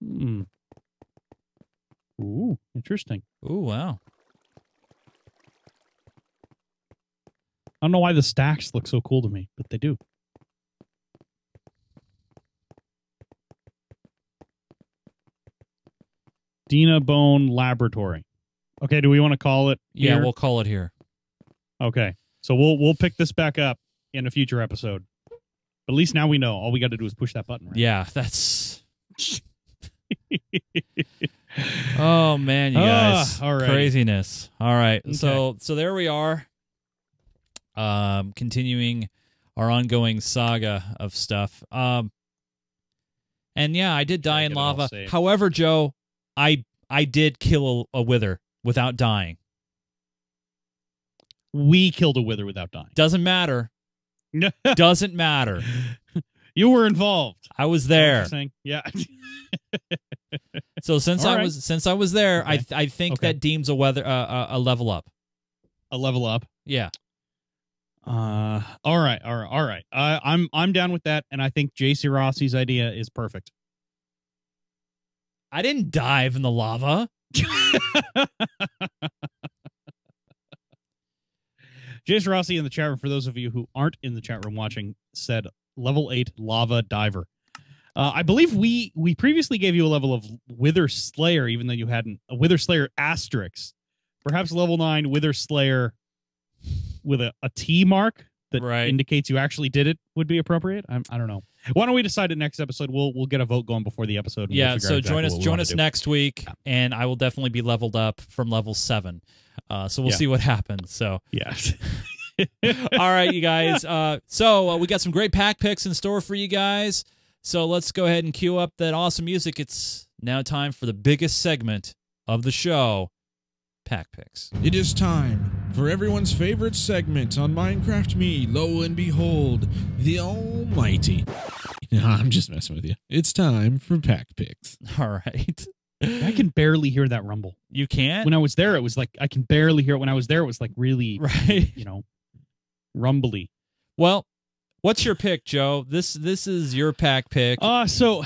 Hmm. Ooh, interesting. Ooh, wow. I don't know why the stacks look so cool to me, but they do. Dinnerbone Laboratory. Okay, do we want to call it? Yeah, here? we'll call it here. Okay, so we'll we'll pick this back up in a future episode. But at least now we know. All we got to do is push that button. Right? Yeah, that's. oh man, you guys, Ah, all right. craziness. All right, Okay. so so there we are. Um, continuing our ongoing saga of stuff. Um, and yeah, I did die in get it all lava. However, Joe, I I did kill a, a wither without dying. We killed a wither without dying. Doesn't matter. Doesn't matter. you were involved. I was Is that what there. Yeah. So since All I right. was since I was there, I Okay. I think Okay. that deems a wither uh, a, a level up. a level up. Yeah. Uh, all right, all right, all right. Uh, I'm I'm down with that, and I think J.C. Rossi's idea is perfect. I didn't dive in the lava. J.C. Rossi in the chat room, for those of you who aren't in the chat room watching, said level eight lava diver. Uh, I believe we we previously gave you a level of Wither Slayer, even though you hadn't a Wither Slayer asterisk. Perhaps level nine Wither Slayer with a, a T mark that Right. indicates you actually did it would be appropriate. I'm, I don't know. Why don't we decide it next episode? We'll we'll get a vote going before the episode. and we'll Yeah, so exactly join us join us do. next week and I will definitely be leveled up from level 7. Uh, so we'll Yeah. see what happens. So Yes. all right, you guys. Uh, so uh, we got some great pack picks in store for you guys. So let's go ahead and cue up that awesome music. It's now time for the biggest segment of the show, pack picks. It is time for everyone's favorite segment on Minecraft Me. Lo and behold, the Almighty. No, I'm just messing with you. It's time for pack picks. All right. I can barely hear that rumble. You can't. When I was there, it was like I can barely hear it. When I was there, it was like really, right. you know, rumbly. Well, what's your pick, Joe? This this is your pack pick. Uh so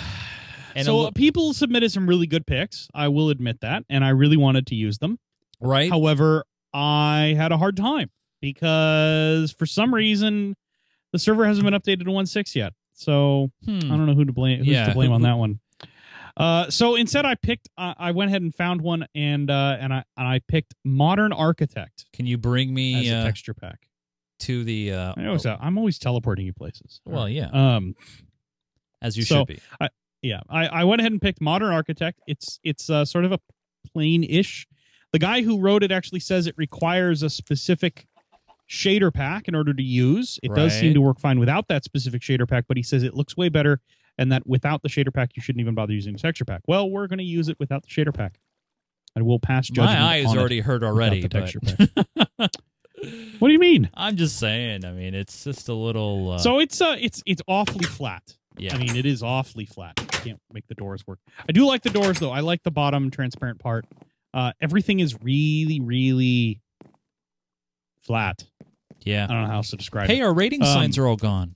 And so people submitted some really good picks. I will admit that, and I really wanted to use them. right? However, I had a hard time because for some reason the server hasn't been updated to 1.6 yet. So Hmm. I don't know who to blame. Who's Yeah, to blame on that one? Uh, so instead, I picked. Uh, I went ahead and found one, and uh, and I and I picked Modern Architect Can you bring as me a uh, texture pack. To the uh, I always, I'm always teleporting you places. well, yeah, Um, as you so- should be. yeah, I, I went ahead and picked Modern Architect. It's it's uh, sort of a plain-ish. The guy who wrote it actually says it requires a specific shader pack in order to use. It does seem to work fine without that specific shader pack, but he says it looks way better, and that without the shader pack, you shouldn't even bother using the texture pack. Well, we're going to use it without the shader pack, and we'll pass judgment. My eyes on already hurt already. texture pack. what do you mean? I'm just saying. I mean, it's just a little. Uh, so it's uh, it's it's awfully flat. yeah, I mean, it is awfully flat. I can't make the doors work. I do like the doors though. I like the bottom transparent part. Uh, everything is really, really flat. yeah. I don't know how else to describe Hey, our rating Um, signs are all gone.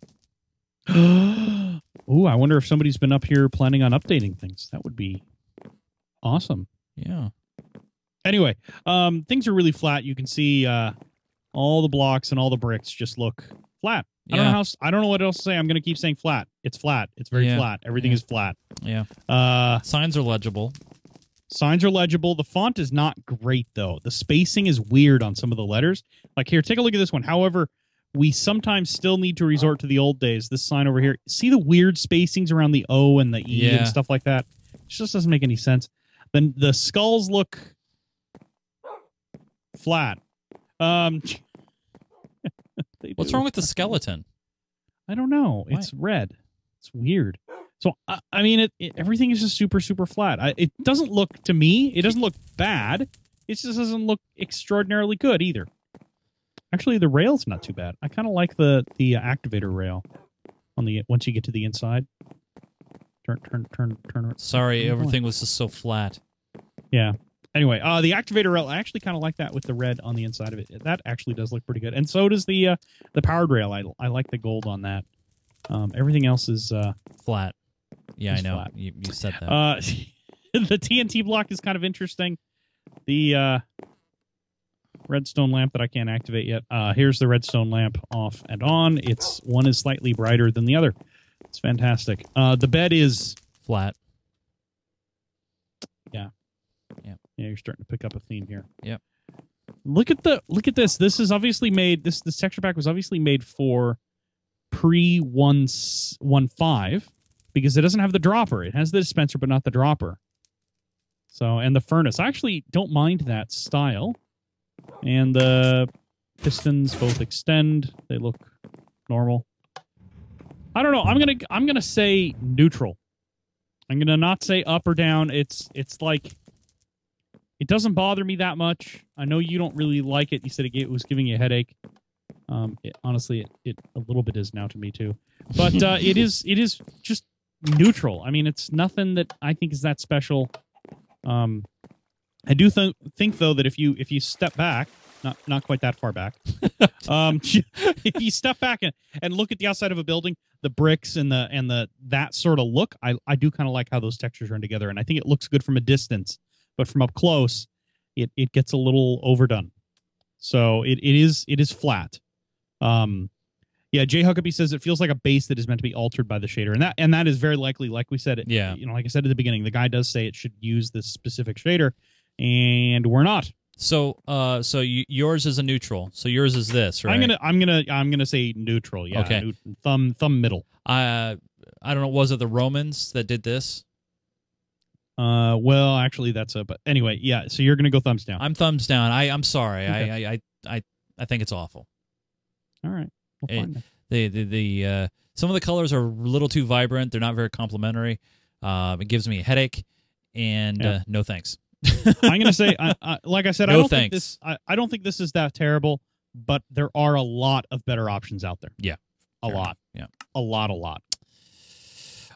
it. Ooh, I wonder if somebody's been up here planning on updating things. That would be awesome. Yeah. Anyway, um, things are really flat. You can see uh, all the blocks and all the bricks just look flat. I don't know how. I don't know what else to say. I'm going to keep saying flat. It's flat. It's very Yeah. flat. Everything Yeah. is flat. Yeah. Uh, Signs are legible. Signs are legible. The font is not great though. The spacing is weird on some of the letters. Like here, take a look at this one. However, we sometimes still need to resort to the old days. This sign over here. See the weird spacings around the O and the E Yeah. and stuff like that. It just doesn't make any sense. Then the skulls look flat. Um, What's do. wrong with the skeleton? I don't know. Why? It's red. It's weird. So I, I mean, it, it everything is just super super flat. I, it doesn't look to me. It doesn't look bad. It just doesn't look extraordinarily good either. Actually, the rail's not too bad. I kind of like the the activator rail on the once you get to the inside. Turn turn turn turn. Sorry, boy. everything was just so flat. Yeah. Anyway, uh, the activator rail, I actually kind of like that with the red on the inside of it. That actually does look pretty good, and so does the uh, the powered rail. I I like the gold on that. Um, everything else is uh, Flat. Yeah, I know. You, you said that. uh, the TNT block is kind of interesting. The uh, redstone lamp that I can't activate yet. Uh, here's the redstone lamp off and on. It's one is slightly brighter than the other. It's fantastic. Uh, the bed is flat. Yeah, you're starting to pick up a theme here. Yep. Look at the look at this. This is obviously made. This this texture pack was obviously made for pre one one five because it doesn't have the dropper. It has the dispenser, but not the dropper. So and the furnace. I actually don't mind that style. And the pistons both extend. They look normal. I don't know. I'm gonna I'm gonna say neutral. I'm gonna not say up or down. It's it's like it doesn't bother me that much. I know you don't really like it. You said it, was giving you a headache. Um, it, honestly, it, it a little bit is now to me too. But uh, it is it is just neutral. I mean, it's nothing that I think is that special. Um, I do th- think though that if you if you step back, not not quite that far back, um, if you step back and, and look at the outside of a building, the bricks and the and the that sort of look, I I do kind of like how those textures run together, and I think it looks good from a distance but from up close, it it gets a little overdone. So it, it is it is flat. Um, yeah, Jay Huckabee says it feels like a base that is meant to be altered by the shader, and that and that is very likely, like we said, it, Yeah. you know, like I said at the beginning, the guy does say it should use this specific shader, and we're not. So, uh, so y- yours is a neutral. So yours is this, right? I'm gonna I'm gonna I'm gonna say neutral. Yeah, Okay. neut- thumb thumb middle. Uh, I don't know. Was it the Romans that did this? Uh, well, actually, that's a but anyway, yeah. So you're gonna go thumbs down. I'm thumbs down. I I'm sorry. Okay. I, I I I think it's awful. All right, well. The the the uh, some of the colors are a little too vibrant. They're not very complimentary. Um, it gives me a headache, and Yeah. uh, no thanks. I'm gonna say, I, I, like I said, I don't think this. I, I don't think this is that terrible, but there are a lot of better options out there. Yeah. a Fair lot. enough. a lot, a lot.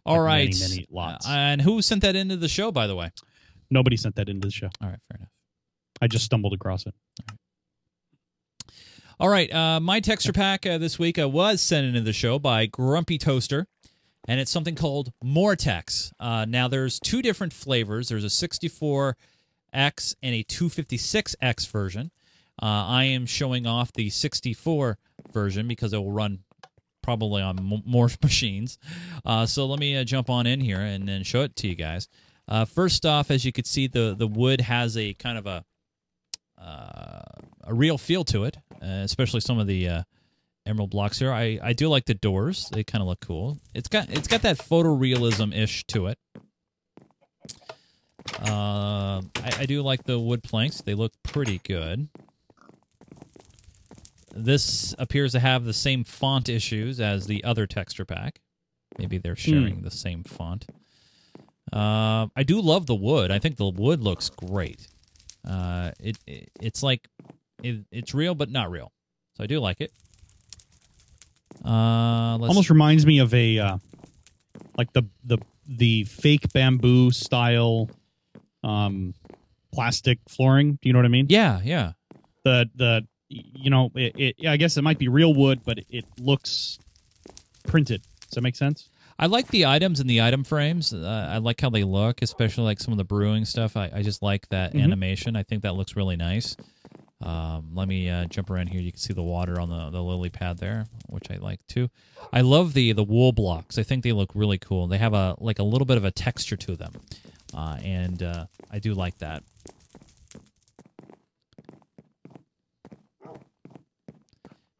All Like right, many, many lots. Uh, and who sent that into the show, by the way? Nobody sent that into the show. All right, fair enough. I just stumbled across it. All right, uh, my texture pack uh, this week uh, was sent into the show by Grumpy Toaster, and it's something called Mortex. Uh, now, there's two different flavors. There's a 64X and a 256X version. Uh, I am showing off the 64 version because it will run probably on m- more machines. Uh, so let me uh, jump on in here and then show it to you guys. Uh, first off, as you can see, the the wood has a kind of a uh, a real feel to it, uh, especially some of the uh, emerald blocks here. I, I do like the doors; they kind of look cool. It's got it's got that photorealism ish to it. I, I do like the wood planks; they look pretty good. This appears to have the same font issues as the other texture pack. Maybe they're sharing the same font. Uh, I do love the wood. I think the wood looks great. Uh, it, it it's like it, it's real but not real, so I do like it. Uh, let's, Almost reminds me of a uh, like the the the fake bamboo style um plastic flooring. Do you know what I mean? yeah, yeah. The the you know it, it I guess it might be real wood, but it looks printed. Does that make sense? I like the items and the item frames. Uh, I like how they look, especially like some of the brewing stuff. I, I just like that Mhm. animation. I think that looks really nice. Um, let me uh, jump around here. You can see the water on the, the lily pad there, which I like too. I love the the wool blocks. I think they look really cool. They have a like a little bit of a texture to them, uh, and uh, I do like that.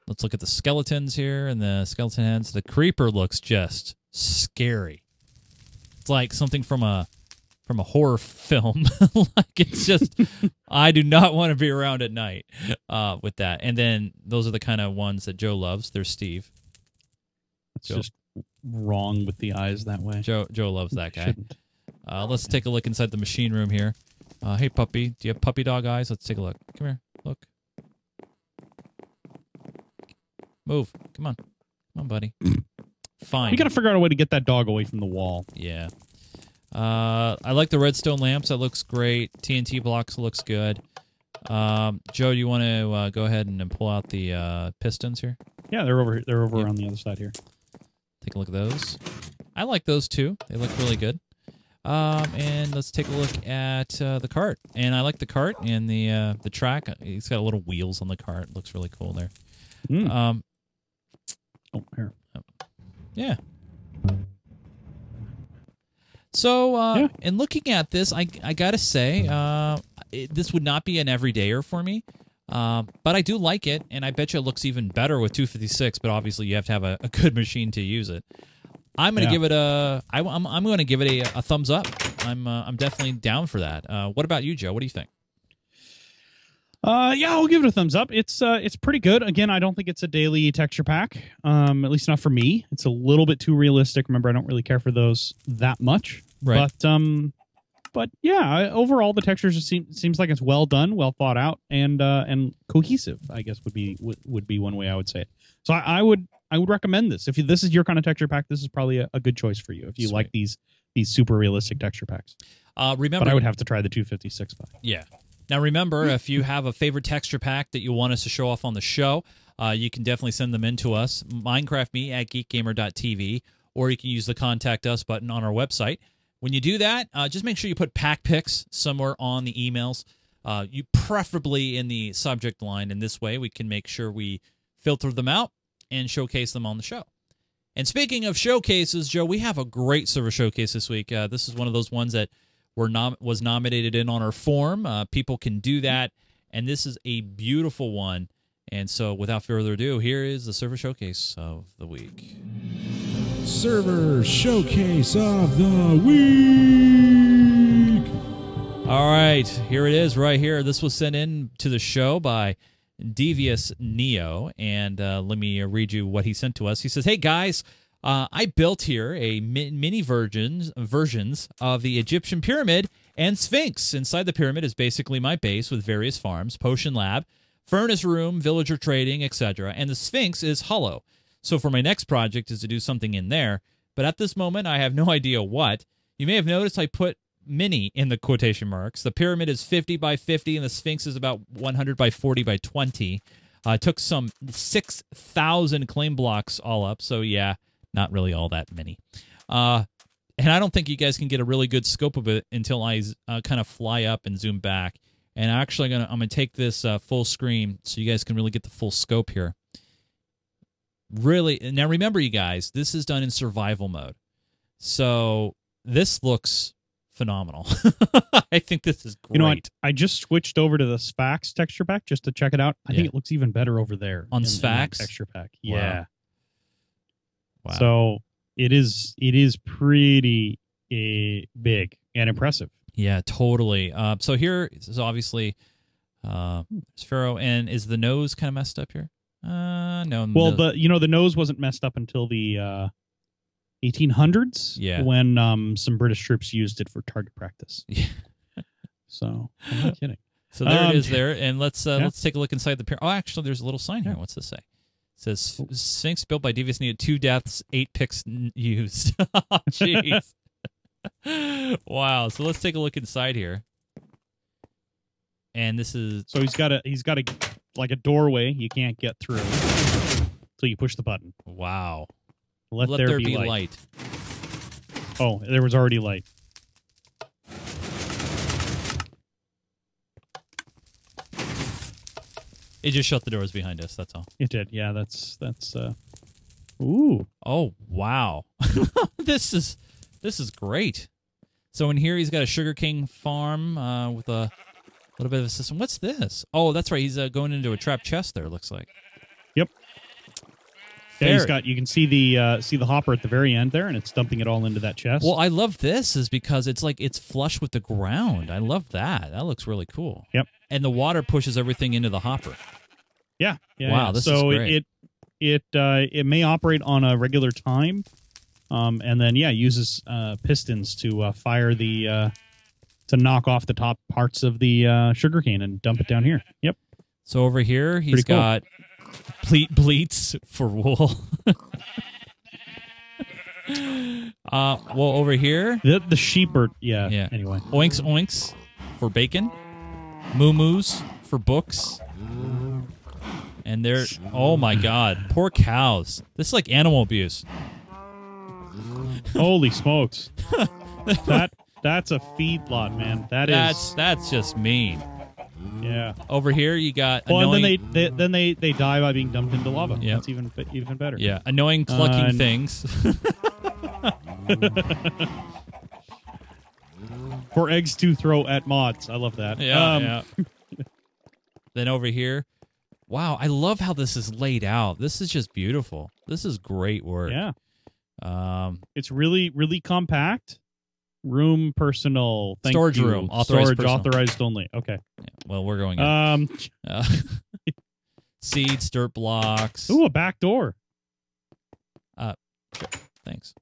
Let's look at the skeletons here and the skeleton heads. The creeper looks just scary. It's like something from a from a horror film. like it's just, I do not want to be around at night uh, with that. And then those are the kind of ones that Joe loves. There's Steve. It's Joe. just wrong with the eyes that way. Joe Joe loves that guy. Uh, let's take a look inside the machine room here. Uh, hey puppy, do you have puppy dog eyes? Let's take a look. Come here, look. Move. Come on, come on, buddy. Fine. We got to figure out a way to get that dog away from the wall. Yeah. Uh, I like the redstone lamps. That looks great. TNT blocks looks good. Um, Joe, do you want to uh, go ahead and pull out the uh, pistons here? Yeah, they're over. They're over Yep. on the other side here. Take a look at those. I like those too. They look really good. Um, and let's take a look at uh, the cart. And I like the cart and the uh, the track. It's got little wheels on the cart. It looks really cool there. Mm. Um, Oh, here. Yeah. So, uh, Yeah. in looking at this, I, I gotta say, uh, it, this would not be an everydayer for me. Um, but I do like it, and I bet you it looks even better with 256. But obviously, you have to have a, a good machine to use it. I'm gonna Yeah. give it a. I, I'm I'm gonna give it a, a thumbs up. I'm uh, I'm definitely down for that. Uh, what about you, Joe? What do you think? Uh, yeah, I'll give it a thumbs up. It's uh, it's pretty good. Again, I don't think it's a daily texture pack. Um, at least not for me. It's a little bit too realistic. Remember, I don't really care for those that much. Right. But um, but yeah, overall the textures just seem seems like it's well done, well thought out, and uh, and cohesive. I guess would be would, would be one way I would say it. So I, I would I would recommend this. If you, this is your kind of texture pack, this is probably a, a good choice for you. If you Sweet. like these these super realistic texture packs. Uh, remember, But I would have to try the 256 by. Yeah. Now remember, if you have a favorite texture pack that you want us to show off on the show, uh, you can definitely send them in to us, minecraftme at geekgamer.tv, or you can use the contact us button on our website. When you do that, uh, just make sure you put pack picks somewhere on the emails. Uh, you preferably in the subject line. In this way, we can make sure we filter them out and showcase them on the show. And speaking of showcases, Joe, we have a great server showcase this week. Uh, this is one of those ones that were nom- was nominated in on our form. Uh, people can do that, and this is a beautiful one. And so, without further ado, here is the server showcase of the week. Server Showcase of the Week. All right, here it is, right here. This was sent in to the show by Devious Neo, and uh, let me read you what he sent to us. He says, "Hey guys, uh, I built here a mini versions versions of the Egyptian pyramid and Sphinx. Inside the pyramid is basically my base with various farms, potion lab, furnace room, villager trading, etc. And the Sphinx is hollow. So for my next project is to do something in there, but at this moment I have no idea what. You may have noticed I put mini in the quotation marks. The pyramid is 50 by 50 and the Sphinx is about 100 by 40 by 20. Uh, took some 6,000 claim blocks all up, so yeah, not really all that many. Uh, and I don't think you guys can get a really good scope of it until I uh, kind of fly up and zoom back. And actually, gonna I'm gonna take this uh, full screen so you guys can really get the full scope here. Really, now remember, you guys, this is done in survival mode, so this looks phenomenal. I think this is great. You know what? I just switched over to the Sphax texture pack just to check it out. I Yeah. think it looks even better over there On in- in texture pack. Yeah. Wow. So it is it is pretty uh, big and impressive. Yeah, totally. Uh, so here is obviously uh, Sphero, and is the nose kind of messed up here? Uh, no. Well, no- the you know the nose wasn't messed up until the uh, 1800s. Yeah. When um some British troops used it for target practice. Yeah. So I'm not kidding. So there it Um, is there, and let's uh, yeah. let's take a look inside the pyramid. Oh, actually, there's a little sign here. What's this say? Says Sphinx built by Devious needed two deaths, eight picks used. Oh, Jeez. wow. So let's take a look inside here. And this is So he's got a he's got a like a doorway you can't get through until you push the button. wow. Let, there, be, light. Oh, there was already light. It just shut the doors behind us. That's all. It did. Yeah, that's that's uh Ooh. Oh wow, this is this is great. So in here he's got a sugarcane farm uh, with a little bit of a system. What's this? Oh, that's right. He's uh, going into a trap chest. There looks like. Yeah, he's got. You can see the uh, see the hopper at the very end there, and it's dumping it all into that chest. Well, I love this is because it's like it's flush with the ground. I love that. That looks really cool. Yep. And the water pushes everything into the hopper. yeah, yeah. Wow, yeah. this is so great. it it uh, it may operate on a regular time, um, and then yeah, uses uh, pistons to uh, fire the uh, to knock off the top parts of the uh, sugarcane and dump it down here. Yep. So over here, he's cool. got pleat bleats for wool. uh, well, over here, The the sheep are yeah. Yeah. Anyway, oinks oinks for bacon, moo moos for books, and they're oh my god, poor cows. This is like animal abuse. holy smokes, that that's a feedlot, man. That is That's that's just mean. Yeah. Over here, you got Well, and then they, they then they they die by being dumped into lava. Yep. That's even even better. yeah, annoying clucking Uh, things. For eggs to throw at mods. I love that. Yeah, Um, yeah. then over here, wow, I love how this is laid out. This is just beautiful. This is great work. Yeah. Um, It's really, really compact. Room personal. Thank Storage you. room, authorized Storage personal. authorized only. Okay. well, we're going in. Um. Uh, seeds, dirt blocks. Ooh, a back door. Uh thanks.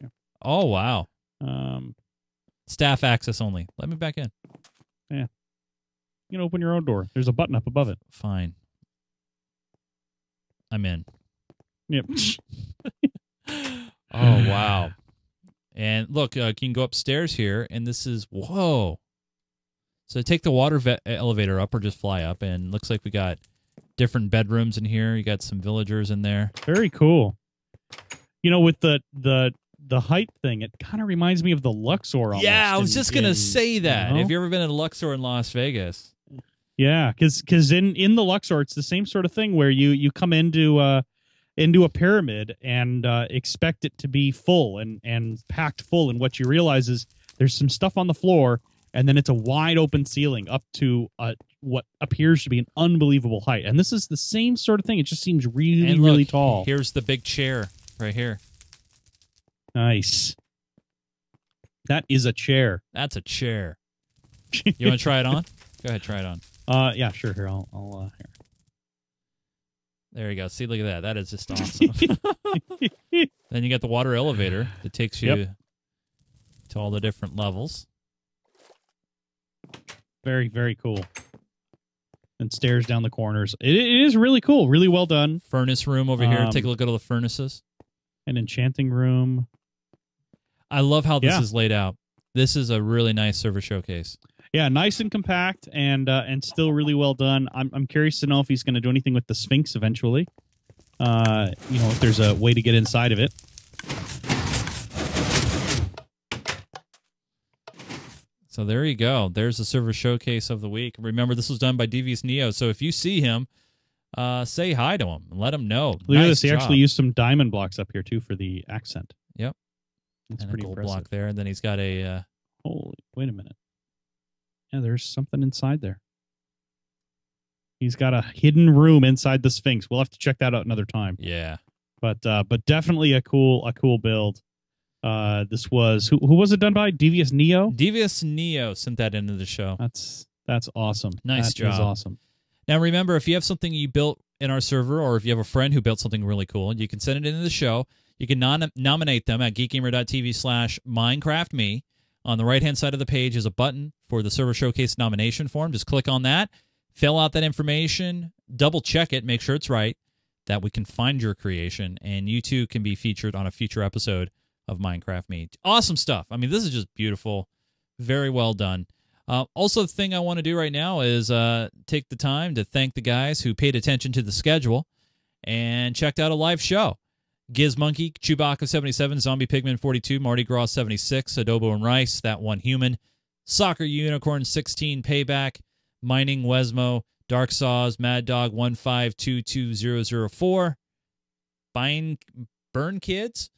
Yeah. Oh wow, Um. staff access only. Let me back in. Yeah. You can open your own door. There's a button up above it. Fine. I'm in. Yep. Oh wow. And look, uh, you can go upstairs here, and this is whoa. So take the water ve- elevator up, or just fly up, and looks like we got different bedrooms in here. You got some villagers in there. Very cool. You know, with the the the height thing, it kind of reminds me of the Luxor. Yeah, I was in- just gonna in- say that. you know? Have you ever been at a Luxor in Las Vegas? Yeah, because because in in the Luxor, it's the same sort of thing where you you come into uh into a pyramid and uh, expect it to be full and and packed full, and what you realize is there's some stuff on the floor, and then it's a wide open ceiling up to uh, what appears to be an unbelievable height. And this is the same sort of thing. It just seems really look, really tall. Here's the big chair right here. Nice. That is a chair. That's a chair. You want to try it on? Go ahead, try it on. uh, yeah, sure. Here, I'll, I'll uh, here. There you go. See, look at that. That is just awesome. then you got the water elevator that takes you Yep. to all the different levels. Very, very cool. And stairs down the corners. It, it is really cool. Really well done. Furnace room over here. Um, Take a look at all the furnaces. An enchanting room. I love how this yeah. is laid out. This is a really nice server showcase. Yeah, nice and compact, and uh, and still really well done. I'm I'm curious to know if he's going to do anything with the Sphinx eventually. Uh, you know, if there's a way to get inside of it. So there you go. There's the server showcase of the week. Remember, this was done by Devious Neo. So if you see him, uh, say hi to him and let him know. Look nice at this. He job. actually used some diamond blocks up here too for the accent. Yep. That's and a pretty gold impressive. block there. And then he's got a uh, Holy, wait a minute. Yeah, there's something inside there. He's got a hidden room inside the Sphinx. We'll have to check that out another time. yeah. But uh, but definitely a cool a cool build. Uh, this was who who was it done by? Devious Neo. Devious Neo sent that into the show. That's that's awesome. Nice That job. awesome. Now, remember, if you have something you built in our server, or if you have a friend who built something really cool, you can send it into the show. You can non- nominate them at geekgamer.tv slash minecraftme. On the right hand side of the page is a button for the server showcase nomination form. Just click on that, fill out that information, double check it, make sure it's right, that we can find your creation, and you too can be featured on a future episode of Minecraft Me. Awesome stuff. I mean, this is just beautiful. Very well done. Uh, also, the thing I want to do right now is uh, take the time to thank the guys who paid attention to the schedule and checked out a live show. Giz Monkey, Chewbacca 77, Zombie Pigman 42, Marty Gras 76, Adobo and Rice, That One Human, Soccer Unicorn 16, Payback, Mining Wesmo, Dark Saws, Mad Dog 1522004, Bine, Burn Kids,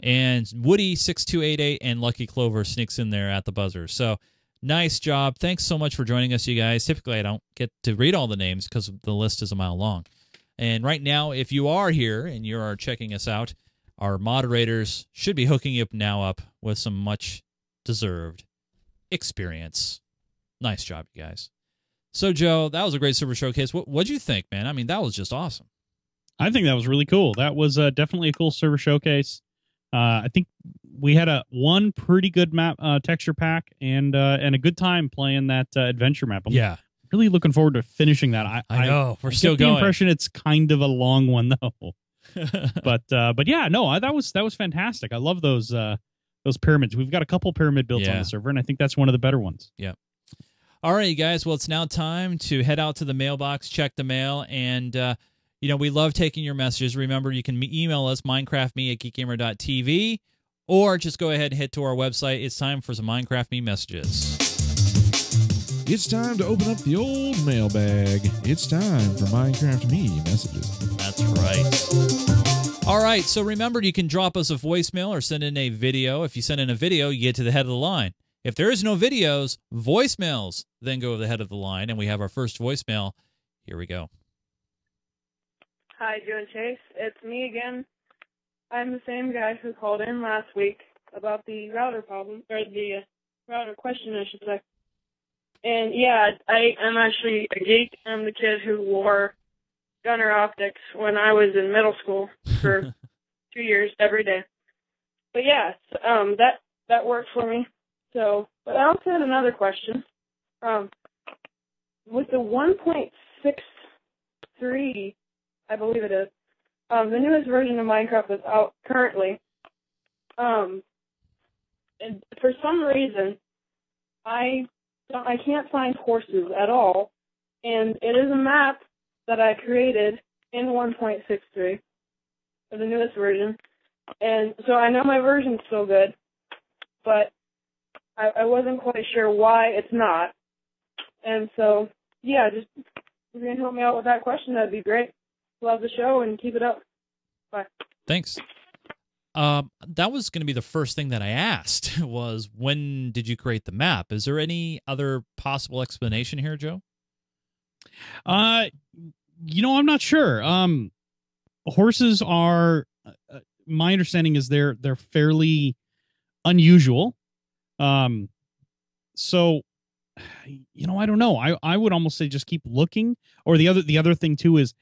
and Woody 6288 and Lucky Clover sneaks in there at the buzzer. So nice job. Thanks so much for joining us, you guys. Typically, I don't get to read all the names because the list is a mile long. And right now, if you are here and you are checking us out, our moderators should be hooking you up now up with some much deserved experience. Nice job, you guys. So, Joe, that was a great server showcase. What what'd you think, man? I mean, that was just awesome. I think that was really cool. That was uh, definitely a cool server showcase. Uh, I think we had a one pretty good map uh, texture pack and uh, and a good time playing that uh, adventure map. I'm Yeah, really looking forward to finishing that. I, I know. We're I still get the impression it's kind of a long one though. but uh, but yeah, no, I, that was that was fantastic. I love those uh, those pyramids. We've got a couple pyramid builds on the server, and I think that's one of the better ones. Yeah. All right, you guys. Well, it's now time to head out to the mailbox, check the mail, and uh, you know we love taking your messages. Remember, you can email us minecraftme at geekgamer.tv, or just go ahead and head to our website. It's time for some Minecraft Me messages. It's time to open up the old mailbag. It's time for Minecraft Me messages. That's right. All right. So remember, you can drop us a voicemail or send in a video. If you send in a video, you get to the head of the line. If there is no videos, voicemails then go to the head of the line, and we have our first voicemail. Here we go. Hi, Joe and Chase. It's me again. I'm the same guy who called in last week about the router problem, or the uh, router question, I should say. And yeah, I am actually a geek. I'm the kid who wore Gunnar Optiks when I was in middle school for two years every day. But yeah, um, that that worked for me. So, but I also had another question. Um, with the 1.63 I believe it is. Um, the newest version of Minecraft is out currently. Um, and for some reason, I don't- I can't find horses at all, and it is a map that I created in 1.63 of the newest version, and so I know my version's still good, but I, I wasn't quite sure why it's not, and so yeah, just if you can help me out with that question, that'd be great love the show and keep it up. Bye. Thanks. Um, that was going to be the first thing that I asked was when did you create the map? Is there any other possible explanation here, Joe? Uh, you know, I'm not sure. Um, horses are, uh, my understanding is they're they're fairly unusual. Um, so, you know, I don't know. I I would almost say just keep looking. Or the other the other thing too is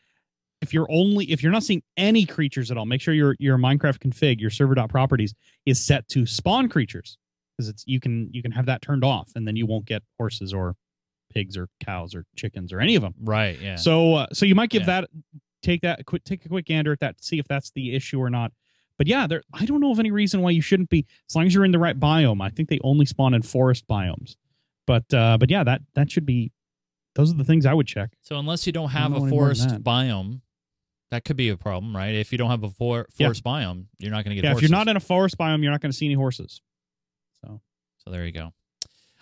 if you're only if you're not seeing any creatures at all, make sure your your Minecraft config, your server.properties is set to spawn creatures because it's you can you can have that turned off and then you won't get horses or pigs or cows or chickens or any of them. Right. Yeah. So uh, so you might give Yeah. that take that quick take a quick gander at that see if that's the issue or not. But yeah, there I don't know of any reason why you shouldn't be as long as you're in the right biome. I think they only spawn in forest biomes. But uh but yeah, that that should be those are the things I would check. So unless you don't have don't a any more than forest biome, that could be a problem, right? If you don't have a for- Yeah. forest biome, you're not going to get Yeah, horses. if you're not in a forest biome, you're not going to see any horses. So so there you go.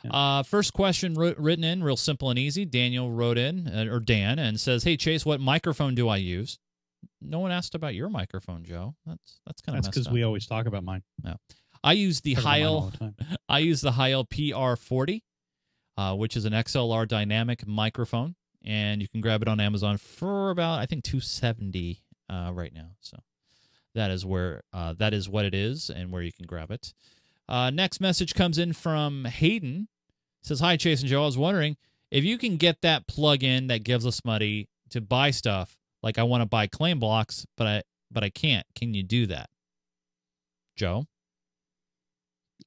Yeah. Uh, first question written in, real simple and easy. Daniel wrote in, uh, or Dan, and says, "Hey Chase, what microphone do I use?" No one asked about your microphone, Joe. That's that's kind of that's because we always talk about mine. Yeah. I use the Talk about mine all Heil. I use the Heil PR40, uh, which is an XLR dynamic microphone, and you can grab it on Amazon for about I think 270 uh, right now. So that is where uh, that is what it is, and where you can grab it. Uh, next message comes in from Hayden. It says, "Hi Chase and Joe. I was wondering if you can get that plug-in that gives us money to buy stuff. Like I want to buy claim blocks, but I but I can't. Can you do that, Joe?"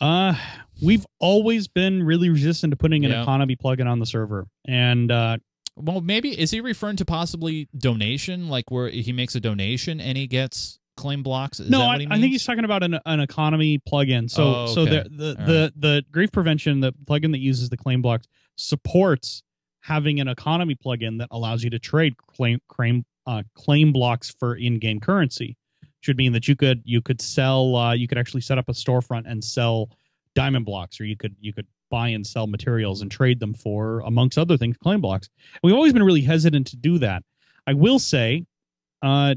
Uh, we've always been really resistant to putting an Yeah. economy plugin on the server, and uh, Well, maybe is he referring to possibly donation, like where he makes a donation and he gets claim blocks? Is no, that I, what he I think he's talking about an, an economy plugin. So, Oh, so okay. the the, All the the grief prevention, the plugin that uses the claim blocks, supports having an economy plugin that allows you to trade claim claim uh, claim blocks for in-game currency. Should mean that you could you could sell uh, you could actually set up a storefront and sell diamond blocks, or you could you could buy and sell materials and trade them for, amongst other things, claim blocks. We've always been really hesitant to do that. I will say, uh,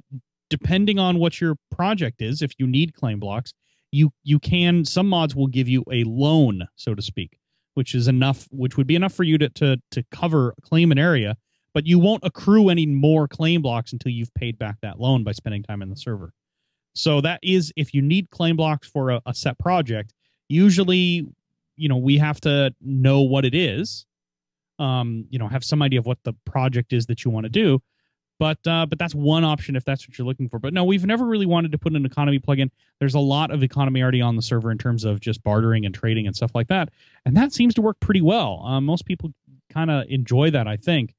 depending on what your project is, if you need claim blocks, you you can some mods will give you a loan, so to speak, which is enough, which would be enough for you to to to cover claim an area, but you won't accrue any more claim blocks until you've paid back that loan by spending time in the server. So that is if you need claim blocks for a, a set project, usually, you know, we have to know what it is. Um, you know, have some idea of what the project is that you want to do. But uh, but that's one option if that's what you're looking for. But no, we've never really wanted to put an economy plugin. There's a lot of economy already on the server in terms of just bartering and trading and stuff like that, and that seems to work pretty well. Um, most people kind of enjoy that, I think.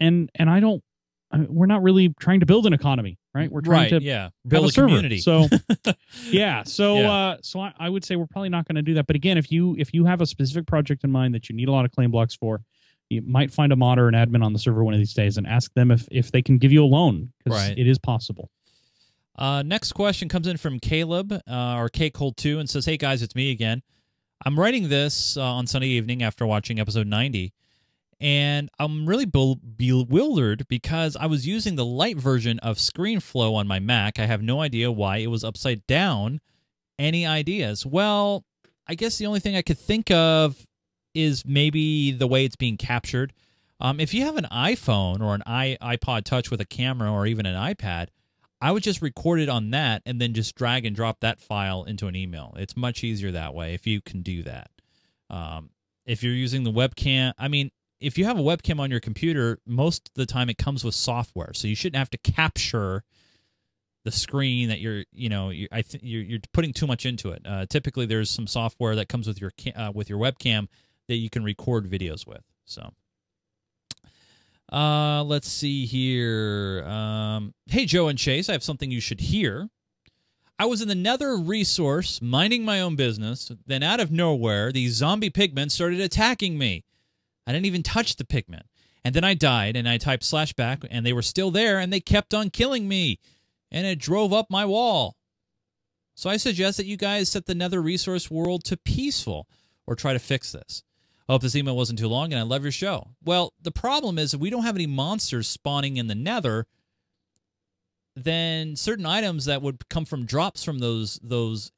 And and I don't. I we're not really trying to build an economy, right? We're trying right, to yeah. Build a server. community. So yeah, so Yeah. uh so I, I would say we're probably not going to do that. But again, if you if you have a specific project in mind that you need a lot of claim blocks for, you might find a mod or an admin on the server one of these days and ask them if if they can give you a loan because Right. it is possible. Uh, next question comes in from Caleb uh, or K Cold Two and says, "Hey guys, it's me again. I'm writing this uh, on Sunday evening after watching episode 90, and I'm really be- bewildered because I was using the light version of ScreenFlow on my Mac. I have no idea why it was upside down. Any ideas? Well, I guess the only thing I could think of is maybe the way it's being captured. Um, if you have an iPhone or an iPod Touch with a camera or even an iPad, I would just record it on that and then just drag and drop that file into an email. It's much easier that way if you can do that. Um, if you're using the webcam, I mean, if you have a webcam on your computer, most of the time it comes with software, so you shouldn't have to capture the screen that you're, you know, you're, I think you're, you're putting too much into it. Uh, typically, there's some software that comes with your uh, with your webcam that you can record videos with. So. Uh, let's see here. Um, hey, Joe and Chase, I have something you should hear. I was in the Nether resource, minding my own business. Then, out of nowhere, these zombie pigmen started attacking me. I didn't even touch the pigmen. And then I died, and I typed slash back, and they were still there, and they kept on killing me. And it drove up my wall. So I suggest that you guys set the Nether resource world to peaceful or try to fix this. I hope this email wasn't too long, and I love your show. Well, the problem is if we don't have any monsters spawning in the Nether. Then certain items that would come from drops from those those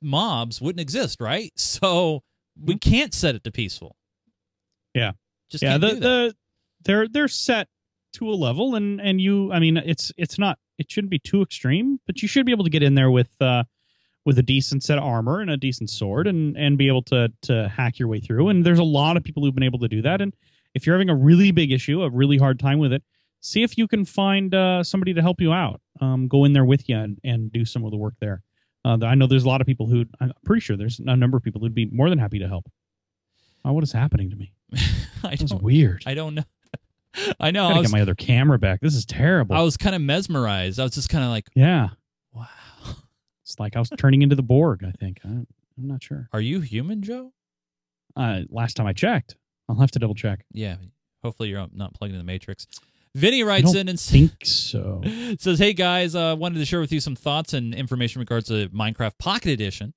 mobs wouldn't exist, right? So we mm-hmm. can't set it to peaceful. Yeah. just yeah, the the they're they're set to a level and and you I mean it's it's not it shouldn't be too extreme, but you should be able to get in there with uh with a decent set of armor and a decent sword and and be able to to hack your way through. And there's a lot of people who've been able to do that. And if you're having a really big issue, a really hard time with it, see if you can find uh, somebody to help you out. Um, go in there with you and, and do some of the work there. Uh, I know there's a lot of people who I'm pretty sure there's a number of people who'd be more than happy to help. Oh, what is happening to me? I This is don't, weird. I I don't know. I know. I gotta I was, get my other camera back. This is terrible. I was kind of mesmerized. I was just kind of like, yeah, wow. it's like I was turning into the Borg. I think I, I'm not sure. Are you human, Joe? Uh, last time I checked, I'll have to double check. Yeah. Hopefully you're not plugged in the matrix. Vinny writes in and Think so. says, "Hey guys, uh, wanted to share with you some thoughts and information regards to Minecraft Pocket Edition,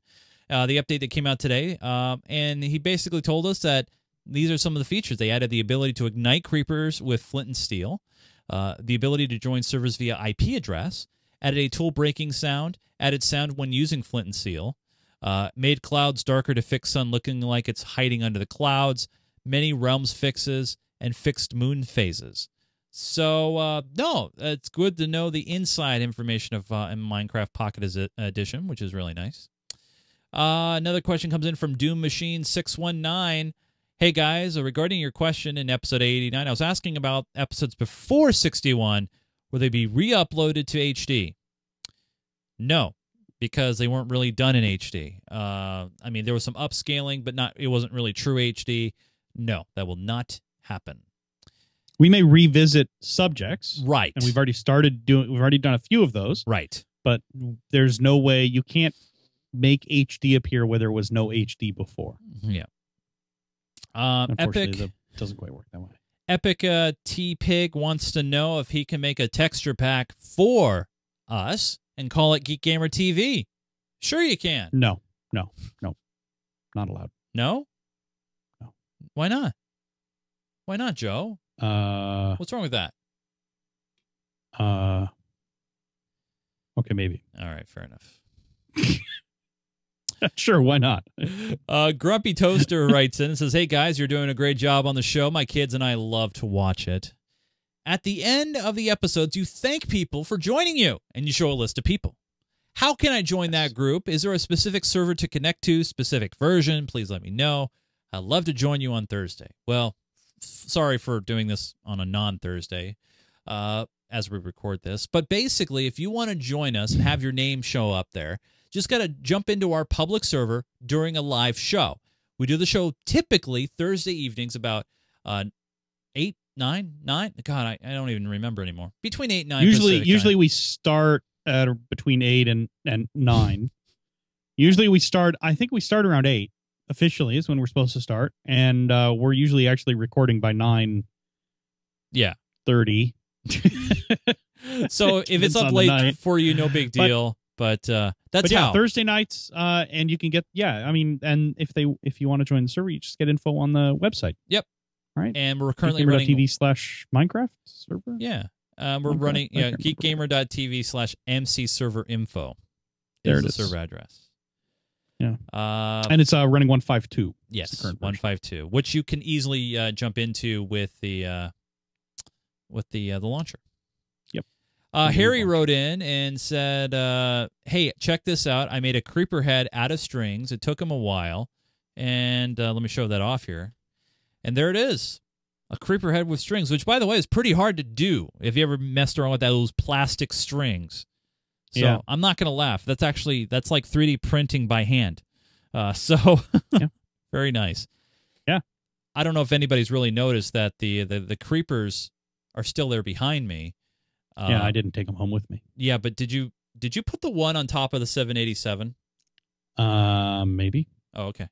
uh, the update that came out today. Uh, and he basically told us that these are some of the features. They added the ability to ignite creepers with flint and steel, uh, the ability to join servers via IP address, added a tool breaking sound, added sound when using flint and steel, uh, made clouds darker to fix sun looking like it's hiding under the clouds, many realms fixes, and fixed moon phases." So uh, no, it's good to know the inside information of uh, in Minecraft Pocket Edition, which is really nice. Uh, another question comes in from Doom Machine six one nine. Hey guys, uh, regarding your question in episode eighty nine, I was asking about episodes before sixty one. Will they be re-uploaded to HD? No, because they weren't really done in HD. Uh, I mean, there was some upscaling, but not. It wasn't really true HD. No, that will not happen. We may revisit subjects, Right. and we've already started doing. We've already done a few of those, right. but there's no way you can't make HD appear where there was no HD before. Yeah. Um, Epic that doesn't quite work that way. Epic uh, T Pig wants to know if he can make a texture pack for us and call it Geek Gamer TV. Sure, you can. No, no, no, not allowed. No. No. Why not? Why not, Joe? Uh, What's wrong with that? uh. Okay, maybe. All right, fair enough. sure, why not? Uh, Grumpy Toaster writes in and says, Hey guys, you're doing a great job on the show. My kids and I love to watch it. At the end of the episodes, you thank people for joining you and you show a list of people. How can I join that group? Is there a specific server to connect to, specific version? Please let me know. I'd love to join you on Thursday. Well, f- sorry for doing this on a non Thursday uh, as we record this. But basically, if you want to join us and have your name show up there, just got to jump into our public server during a live show. We do the show typically Thursday evenings about uh, 8, 9, 9. God, I, I don't even remember anymore. Between 8 and 9. usually, Pacific usually time. we start at between eight and and nine. usually we start. I think we start around eight. Officially is when we're supposed to start, and uh, we're usually actually recording by nine Yeah. thirty. So if it's up late night. for you, no big But- deal. But, uh, that's but yeah, how. Thursday nights, uh, and you can get yeah. I mean, and if they if you want to join the server, you just get info on the website. Yep. All right. and we're currently running. TV slash Minecraft server. Yeah. Um, we're Okay, running yeah, geekgamer.tv slash MC server info. There is it the is. server address. Yeah. Uh, and it's uh, running one five two. yes, the current one version. five two, which you can easily uh, jump into with the uh, with the uh, the launcher. Uh, Harry wrote in and said, uh, "Hey, check this out! I made a creeper head out of strings. It took him a while, and uh, let me show that off here. And there it is, a creeper head with strings. Which, by the way, is pretty hard to do if you ever messed around with those plastic strings. So Yeah. I'm not gonna laugh. That's actually that's like 3D printing by hand. Uh, so Yeah. very nice. Yeah. I don't know if anybody's really noticed that the the, the creepers are still there behind me. Yeah, I didn't take them home with me. Yeah, but did you did you put the one on top of the 787? Uh, maybe Oh, okay.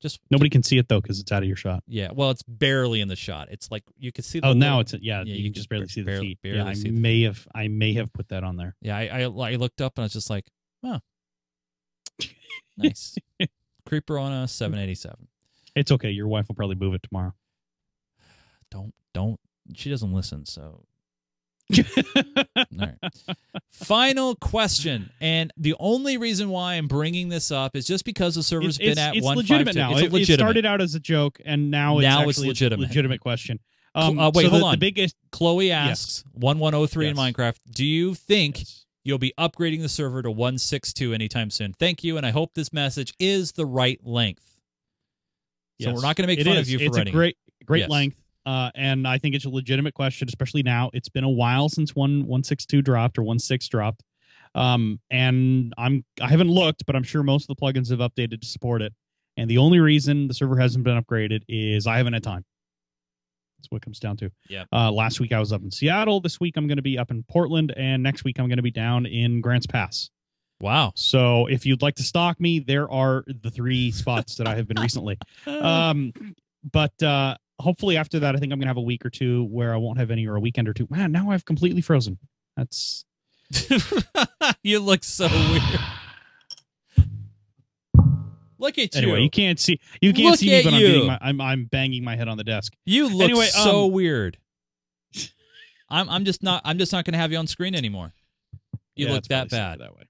Just nobody can see it though because it's out of your shot. Yeah, well, it's barely in the shot. It's like you can see. The Oh, now it's yeah. Yeah, you, you can just barely bar- see the barely- feet. barely yeah, I see the may have I may have put that on there. Yeah, I, I I looked up and I was just like, oh, nice creeper on a 787. It's okay. Your wife will probably move it tomorrow. Don't don't. She doesn't listen, so All right. Final question, and the only reason why I'm bringing this up is just because the server's it's, been at it's one legitimate now. It's It- legitimate. It started out as a joke, and now it's Now it's legitimate. legitimate question. Um, uh, wait, so hold the, on. The biggest Chloe asks one one zero three in Minecraft. Do you think yes. you'll be upgrading the server to one six two anytime soon? Thank you, and I hope this message is the right length. So we're not going to make It fun is. of you for it's writing. a great, great Yes. length, uh, and I think it's a legitimate question, especially now. It's been a while since one one six two dropped or one six dropped, um, and I'm I haven't looked, but I'm sure most of the plugins have updated to support it. And the only reason the server hasn't been upgraded is I haven't had time. That's what it comes down to. Yeah. Uh, last week I was up in Seattle. This week I'm going to be up in Portland, and next week I'm going to be down in Grants Pass. Wow. So if you'd like to stalk me, there are the three spots that I have been recently. Um, but uh, hopefully after that, I think I'm gonna have a week or two where I won't have any, or a weekend or two. Man, now I've completely frozen. That's you look so weird. Look at anyway. you. You can't see you can't Look see me, but I'm, my, I'm I'm banging my head on the desk. You look Anyway, so um, weird. I'm I'm just not I'm just not going to have you on screen anymore. You Yeah, look that bad. that way.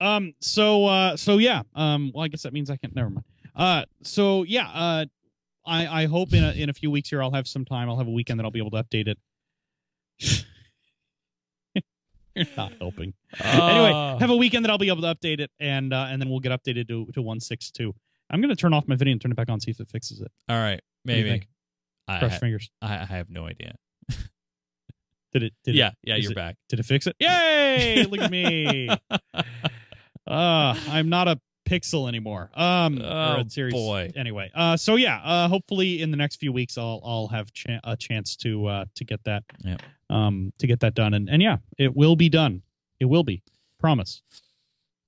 Um. So. Uh. So yeah. Um. Well, I guess that means I can't. Never mind. Uh. So yeah. Uh. I I hope in a in a few weeks here I'll have some time. I'll have a weekend that I'll be able to update it. You're not helping. anyway, Uh, have a weekend that I'll be able to update it, and uh, and then we'll get updated to to one six two. I'm gonna turn off my video and turn it back on, see if it fixes it. all right, What do you maybe. I, Cross fingers. I I have no idea. Did it? Did yeah, It, yeah, you're it- back. did it fix it? Yay! Look at me. Uh, I'm not a pixel anymore. Um, Oh, series. boy. Anyway, uh, so yeah, uh, hopefully in the next few weeks I'll I'll have cha- a chance to uh to get that Yep. um to get that done, and and yeah, it will be done. It will be. Promise.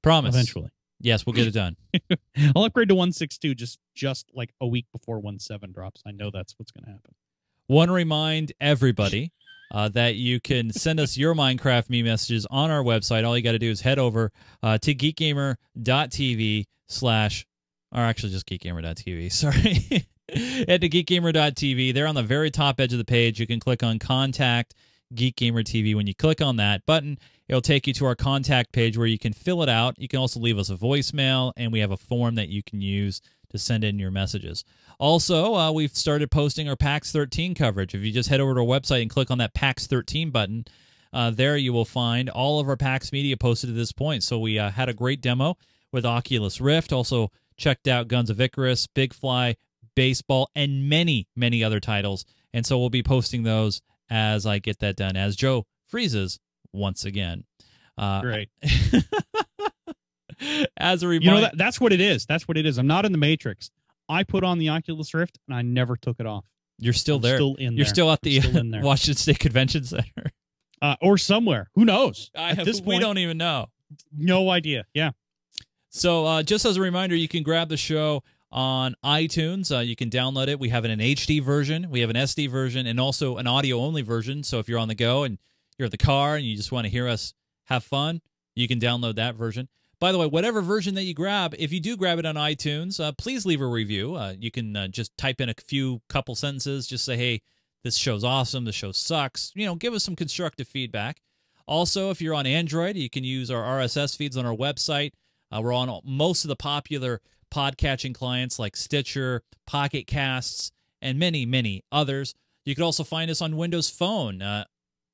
Promise. Eventually, Yes, we'll get it done. I'll upgrade to one six two just just like a week before one seven drops. I know that's what's going to happen. Want to remind everybody uh, that you can send us your Minecraft me messages on our website. All you got to do is head over uh, to geekgamer.tv slash, or actually just geekgamer.tv. Sorry. Head to geekgamer.tv. There on the very top edge of the page, you can click on contact, Geek Gamer TV. When you click on that button, it'll take you to our contact page where you can fill it out. You can also leave us a voicemail, and we have a form that you can use to send in your messages. Also, uh, we've started posting our PAX 13 coverage. If you just head over to our website and click on that PAX 13 button, uh, there you will find all of our PAX media posted to this point. So we uh, had a great demo with Oculus Rift. Also checked out Guns of Icarus, Big Fly, Baseball, and many, many other titles. And so we'll be posting those as I get that done. As Joe freezes once again. Uh, Great. as a reminder, You know that, that's what it is. That's what it is. I'm not in the Matrix. I put on the Oculus Rift and I never took it off. you're still I'm there. Still in you're there. still at the still in there. Washington State Convention Center. uh, or somewhere. Who knows? I At have, this we don't even know. no idea. Yeah. So, uh, just as a reminder, you can grab the show on iTunes. Uh, you can download it. We have an HD version, we have an SD version, and also an audio only version. So, if you're on the go and you're at the car and you just want to hear us have fun, you can download that version. By the way, whatever version that you grab, if you do grab it on iTunes, uh, please leave a review. Uh, you can uh, just type in a few couple sentences, just say, hey, this show's awesome, this show sucks. You know, give us some constructive feedback. Also, if you're on Android, you can use our RSS feeds on our website. Uh, we're on most of the popular podcatching clients like Stitcher, Pocket Casts, and many, many others. You can also find us on Windows Phone uh,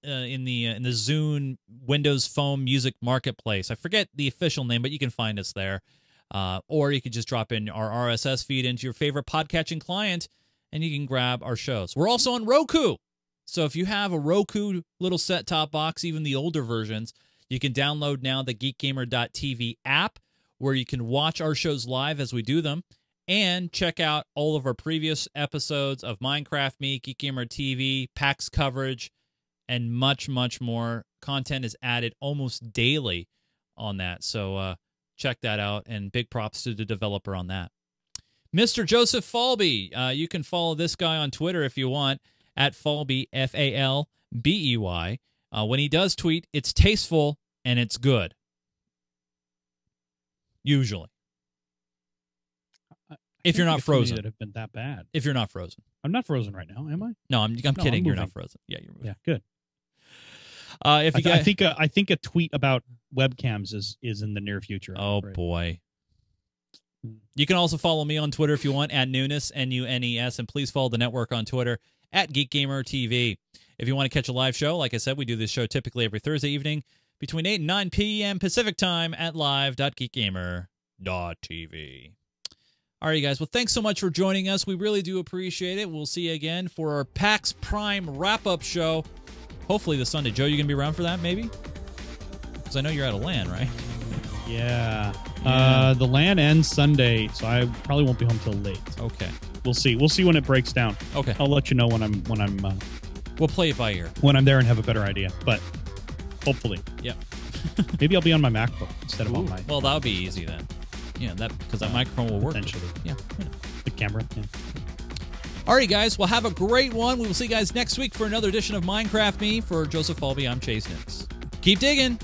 uh, in the uh, in the Zune Windows Phone Music Marketplace. I forget the official name, but you can find us there. Uh, or you can just drop in our RSS feed into your favorite podcatching client, and you can grab our shows. We're also on Roku. So if you have a Roku little set top box, even the older versions, you can download now the geekgamer.tv app where you can watch our shows live as we do them and check out all of our previous episodes of Minecraft Me, Geek Gamer TV, PAX coverage, and much, much more. Content is added almost daily on that. So uh, check that out, and big props to the developer on that. Mr. Joseph Falbey, uh, you can follow this guy on Twitter if you want at Falbey, F A L B E Y. Uh, when he does tweet, it's tasteful and it's good. Usually. I If you're not think of too many frozen. that have been that bad. If you're not frozen. I'm not frozen right now, am I? No, I'm, I'm No, kidding. I'm you're not frozen. Yeah, you're moving. Yeah, good. Uh, if I, you th- I think a, I think a tweet about webcams is is in the near future. Oh afraid. boy. You can also follow me on Twitter if you want at Nunes N U N E S, and please follow the network on Twitter at Geek Gamer TV. If you want to catch a live show, like I said, we do this show typically every Thursday evening between 8 and 9 p.m. Pacific time at live.geekgamer.tv. All right, you guys. Well, thanks so much for joining us. We really do appreciate it. We'll see you again for our PAX Prime wrap up show. Hopefully this Sunday. Joe, you going to be around for that, maybe? Because I know you're out of LAN, right? Yeah. Yeah. Uh, the LAN ends Sunday, so I probably won't be home till late. Okay. We'll see. We'll see when it breaks down. Okay. I'll let you know when I'm when I'm uh, We'll play it by ear. when I'm there and have a better idea. But hopefully, yeah. maybe I'll be on my MacBook instead of on my Well, that'll be easy then. Yeah, that because that microphone will work. potentially Yeah. yeah. the camera. Yeah. All right, guys. Well, have a great one. We will see you guys next week for another edition of Minecraft Me. For Joseph Falbey, I'm Chase Nix. Keep digging.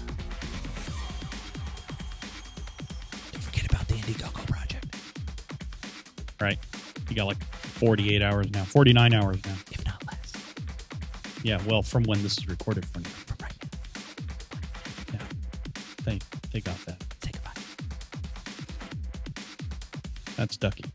Don't forget about the Indiegogo project, Right. You got like 48 hours now. 49 hours now. if not less. Yeah. Well, from when this is recorded from. From right now. Yeah. They they got that. Say goodbye. That's Ducky.